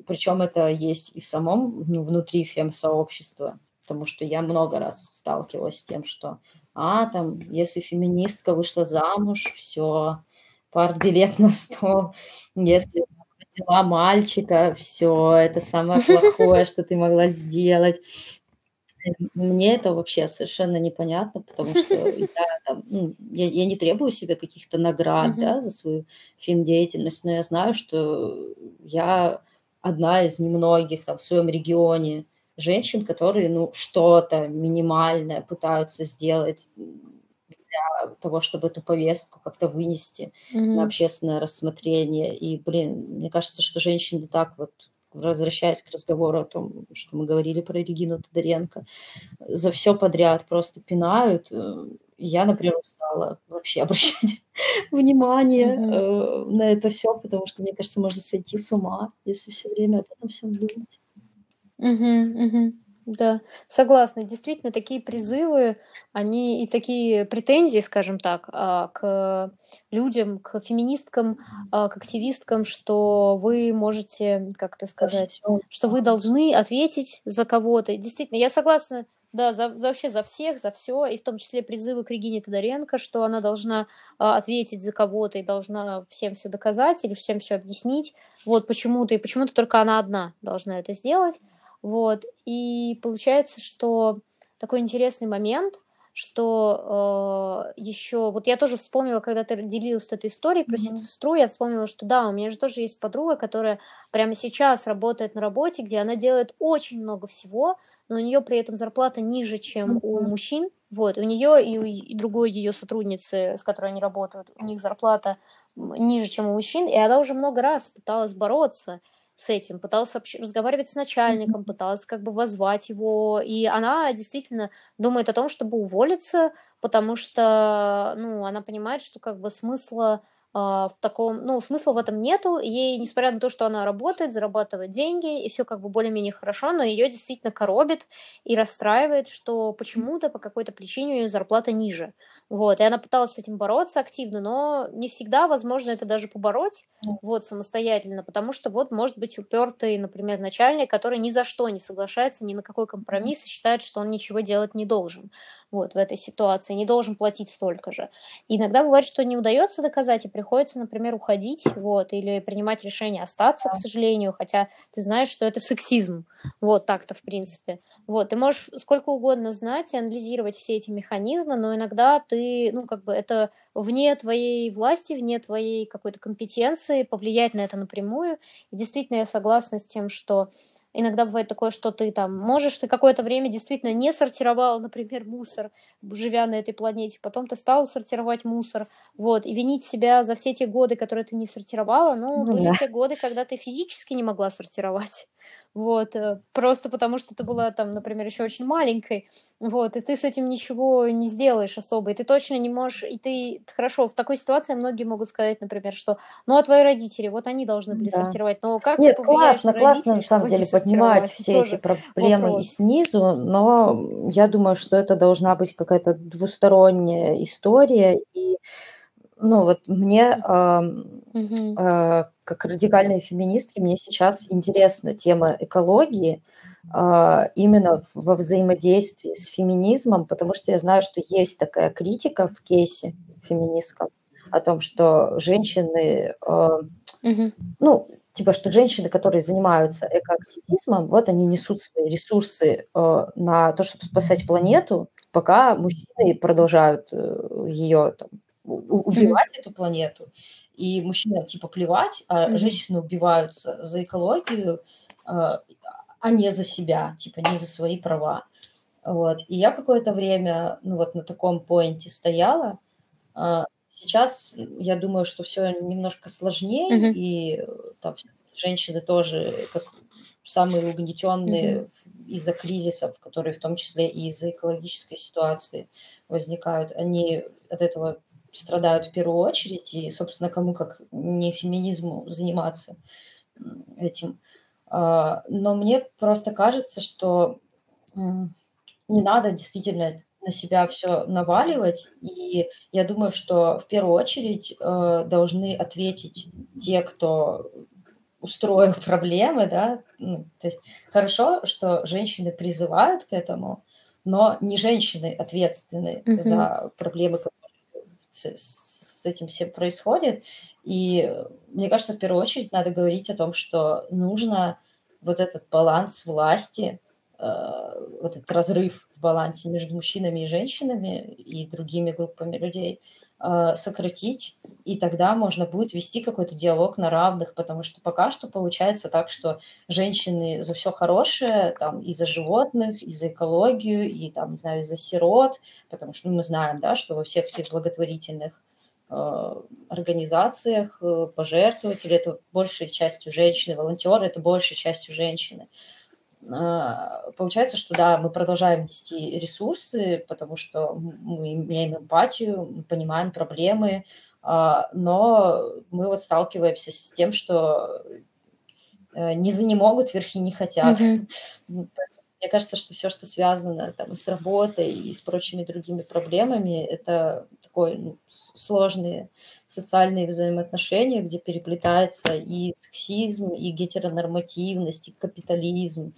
Причем это есть и в самом, ну, внутри фем-сообщества, потому что я много раз сталкивалась с тем, что, а, там, если феминистка вышла замуж, все, партбилет на стол, если родила мальчика, все, это самое плохое, что ты могла сделать. Мне это вообще совершенно непонятно, потому что я, там, ну, я, я не требую себе каких-то наград да, за свою фем-деятельность, но я знаю, что я одна из немногих там, в своем регионе женщин, которые ну, что-то минимальное пытаются сделать для того, чтобы эту повестку как-то вынести mm-hmm. на общественное рассмотрение. И, блин, мне кажется, что женщины так вот возвращаясь к разговору о том, что мы говорили про Регину Тодоренко, за все подряд просто пинают. Э, я, например, устала вообще обращать внимание mm-hmm. э, на это все, потому что, мне кажется, можно сойти с ума, если все время об этом всем думать. Угу, угу. Да, согласна. Действительно, такие призывы, они и такие претензии, скажем так, а, к людям, к феминисткам, а, к активисткам, что вы можете, как это сказать, что вы должны ответить за кого-то. Действительно, я согласна, да, за, за вообще за всех, за все, и в том числе призывы к Регине Тодоренко, что она должна а, ответить за кого-то и должна всем все доказать или всем все объяснить. Вот почему-то, и почему-то только она одна должна это сделать. Вот. И получается, что такой интересный момент, что э, еще... Вот я тоже вспомнила, когда ты делилась этой историей про mm-hmm. сестру, я вспомнила, что да, у меня же тоже есть подруга, которая прямо сейчас работает на работе, где она делает очень много всего, но у нее при этом зарплата ниже, чем mm-hmm. у мужчин. Вот, у нее и у и другой ее сотрудницы, с которой они работают, у них зарплата ниже, чем у мужчин, и она уже много раз пыталась бороться с этим, пыталась разговаривать с начальником, пыталась как бы возвать его, и она действительно думает о том, чтобы уволиться, потому что, ну, она понимает, что как бы смысла в таком, ну, смысла в этом нету. Ей, несмотря на то, что она работает, зарабатывает деньги, и все как бы более-менее хорошо, но ее действительно коробит и расстраивает, что почему-то по какой-то причине у нее зарплата ниже. Вот, и она пыталась с этим бороться активно, но не всегда возможно это даже побороть, вот, самостоятельно, потому что вот может быть упертый, например, начальник, который ни за что не соглашается, ни на какой компромисс и считает, что он ничего делать не должен вот, в этой ситуации, не должен платить столько же. И иногда бывает, что не удается доказать, и приходится, например, уходить, вот, или принимать решение остаться, к сожалению, хотя ты знаешь, что это сексизм, вот, так-то, в принципе. Вот, ты можешь сколько угодно знать и анализировать все эти механизмы, но иногда ты, ну, как бы это вне твоей власти, вне твоей какой-то компетенции, повлиять на это напрямую. И действительно я согласна с тем, что Иногда бывает такое, что ты там можешь, ты какое-то время действительно не сортировал, например, мусор, живя на этой планете, потом ты стал сортировать мусор, вот, и винить себя за все те годы, которые ты не сортировала, ну, ну были да. те годы, когда ты физически не могла сортировать, вот, э, просто потому что ты была там, например, еще очень маленькой, вот, и ты с этим ничего не сделаешь особо, и ты точно не можешь, и ты, хорошо, в такой ситуации многие могут сказать, например, что, ну, а твои родители, вот они должны были да. сортировать, но как Нет, классно, классно, на самом деле, поднимать все эти проблемы вопрос. и снизу, но я думаю, что это должна быть какая-то двусторонняя история. И, ну, вот мне, э, э, как радикальной феминистке, мне сейчас интересна тема экологии, э, именно во взаимодействии с феминизмом, потому что я знаю, что есть такая критика в кейсе феминистском о том, что женщины, э, угу. ну, типа, что женщины, которые занимаются экоактивизмом, вот они несут свои ресурсы э, на то, чтобы спасать планету, пока мужчины продолжают э, ее там, убивать mm-hmm. эту планету. И мужчинам типа плевать, а mm-hmm. женщины убиваются за экологию, э, а не за себя, типа не за свои права. Вот. И я какое-то время ну, вот на таком поинте стояла. Э, Сейчас я думаю, что все немножко сложнее, mm-hmm. и там женщины тоже как самые угнетенные mm-hmm. из-за кризисов, которые в том числе и из-за экологической ситуации возникают, они от этого страдают в первую очередь, и, собственно, кому как не феминизму заниматься этим. А, но мне просто кажется, что не надо действительно на себя все наваливать. И я думаю, что в первую очередь э, должны ответить те, кто устроил проблемы, да. Ну, то есть хорошо, что женщины призывают к этому, но не женщины ответственны mm-hmm. за проблемы, которые с, с этим всем происходят. И мне кажется, в первую очередь надо говорить о том, что нужно вот этот баланс власти, э, вот этот разрыв балансе между мужчинами и женщинами и другими группами людей сократить, и тогда можно будет вести какой-то диалог на равных, потому что пока что получается так, что женщины за все хорошее, там, и за животных, и за экологию, и, там, не знаю, и за сирот, потому что ну, мы знаем, да, что во всех этих благотворительных э, организациях э, пожертвователи это большей частью женщины, волонтеры это большей частью женщины. Получается, что да, мы продолжаем нести ресурсы, потому что мы имеем эмпатию, мы понимаем проблемы, а, но мы вот сталкиваемся с тем, что э, не за не могут, верхи не хотят. Mm-hmm. Мне кажется, что все, что связано там, с работой и с прочими другими проблемами, это такое ну, сложные социальные взаимоотношения, где переплетается и сексизм, и гетеронормативность, и капитализм.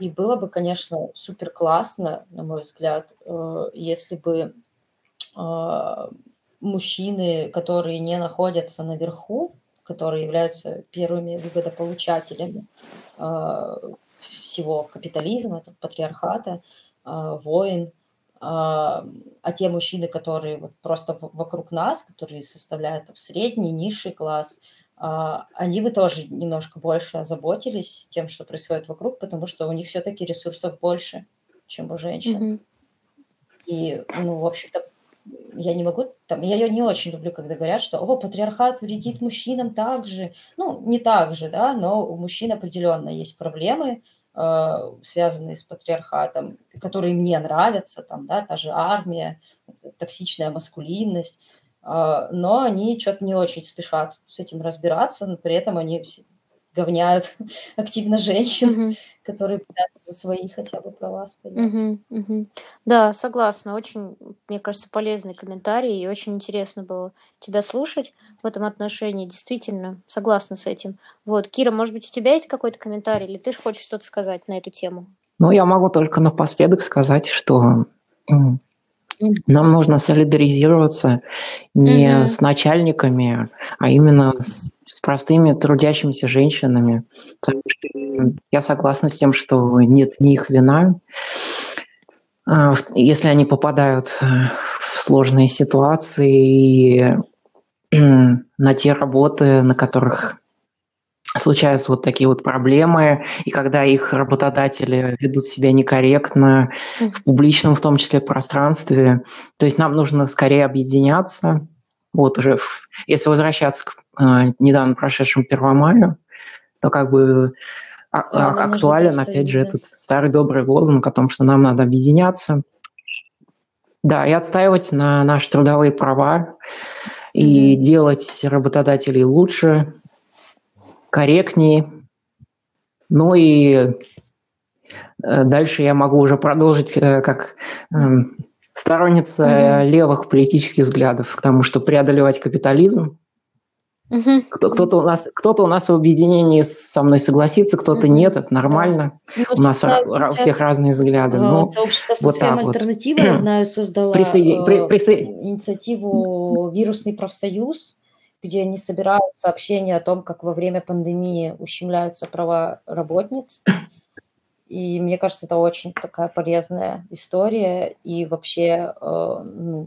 И было бы, конечно, супер классно, на мой взгляд, э, если бы э, мужчины, которые не находятся наверху, которые являются первыми выгодополучателями э, всего капитализма, патриархата, войн, а, а те мужчины, которые вот просто вокруг нас, которые составляют там, средний, низший класс, а, они бы тоже немножко больше озаботились тем, что происходит вокруг, потому что у них все-таки ресурсов больше, чем у женщин. Mm-hmm. И, ну, в общем-то, я не могу, там, я ее не очень люблю, когда говорят, что, о, патриархат вредит мужчинам так же. Ну, не так же, да, но у мужчин определенно есть проблемы, Э, связанные с патриархатом, которые мне нравятся, там, да, та же армия, токсичная маскулинность, э, но они что-то не очень спешат с этим разбираться, но при этом они говняют активно женщин, mm-hmm. которые пытаются за свои хотя бы права стоять. Mm-hmm. Mm-hmm. Да, согласна. Очень, мне кажется, полезный комментарий, и очень интересно было тебя слушать в этом отношении. Действительно, согласна с этим. Вот, Кира, может быть, у тебя есть какой-то комментарий, или ты хочешь что-то сказать на эту тему? Ну, я могу только напоследок сказать, что нам нужно солидаризироваться не mm-hmm. с начальниками, а именно с, с простыми трудящимися женщинами. Потому что я согласна с тем, что нет ни их вина, а, если они попадают э, в сложные ситуации на те работы, на которых случаются вот такие вот проблемы, и когда их работодатели ведут себя некорректно в публичном, в том числе, пространстве. То есть нам нужно скорее объединяться. Вот уже, если возвращаться к недавно прошедшему Первомаю, то как бы а, да, актуален, опять же, этот старый добрый лозунг о том, что нам надо объединяться. Да, и отстаивать на наши трудовые права, и mm-hmm. делать работодателей лучше, корректнее, Ну и э, дальше я могу уже продолжить э, как эм, сторонница mm-hmm. левых политических взглядов, к тому, что преодолевать капитализм. Mm-hmm. Кто, кто-то, у нас, кто-то у нас в объединении со мной согласится, кто-то mm-hmm. нет, это нормально. Да. Ну, у нас знаю, у всех разные взгляды. А, ну, сообщество вот так альтернатива, вот. я знаю, создала Присоедин... при, присо... инициативу «Вирусный профсоюз», где они собирают сообщения о том, как во время пандемии ущемляются права работниц. И мне кажется, это очень такая полезная история. И вообще, э,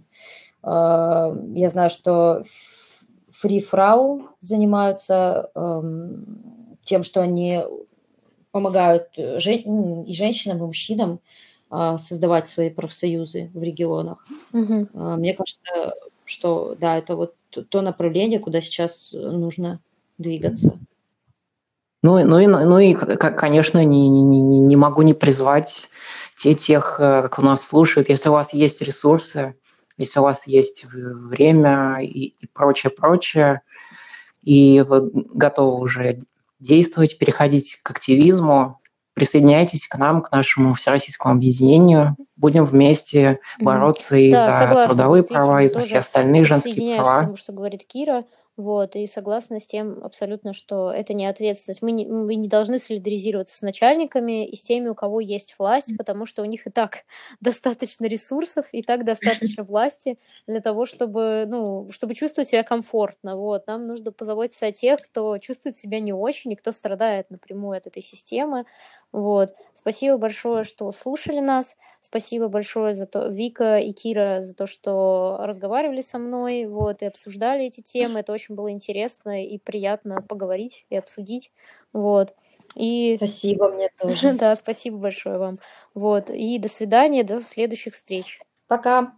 э, я знаю, что фрифрау занимаются э, тем, что они помогают жен- и женщинам, и мужчинам э, создавать свои профсоюзы в регионах. Mm-hmm. Э, мне кажется, что да, это вот то направление, куда сейчас нужно двигаться. Ну, ну, и, ну и, конечно, не, не, не могу не призвать те, тех, э, кто нас слушает, если у вас есть ресурсы, если у вас есть время и, и прочее, прочее, и вы готовы уже действовать, переходить к активизму, присоединяйтесь к нам, к нашему всероссийскому объединению. Будем вместе бороться mm-hmm. и да, за согласна, трудовые права, и за все остальные женские права. К тому, что говорит Кира. Вот, и согласна с тем абсолютно, что это не ответственность. Мы не, мы не должны солидаризироваться с начальниками и с теми, у кого есть власть, потому что у них и так достаточно ресурсов, и так достаточно власти для того, чтобы, ну, чтобы чувствовать себя комфортно. Вот. Нам нужно позаботиться о тех, кто чувствует себя не очень и кто страдает напрямую от этой системы. Вот. Спасибо большое, что слушали нас. Спасибо большое за то, Вика и Кира, за то, что разговаривали со мной, вот, и обсуждали эти темы. Это очень было интересно и приятно поговорить и обсудить. Вот. И... Спасибо мне тоже. Да, спасибо большое вам. Вот. И до свидания, до следующих встреч. Пока.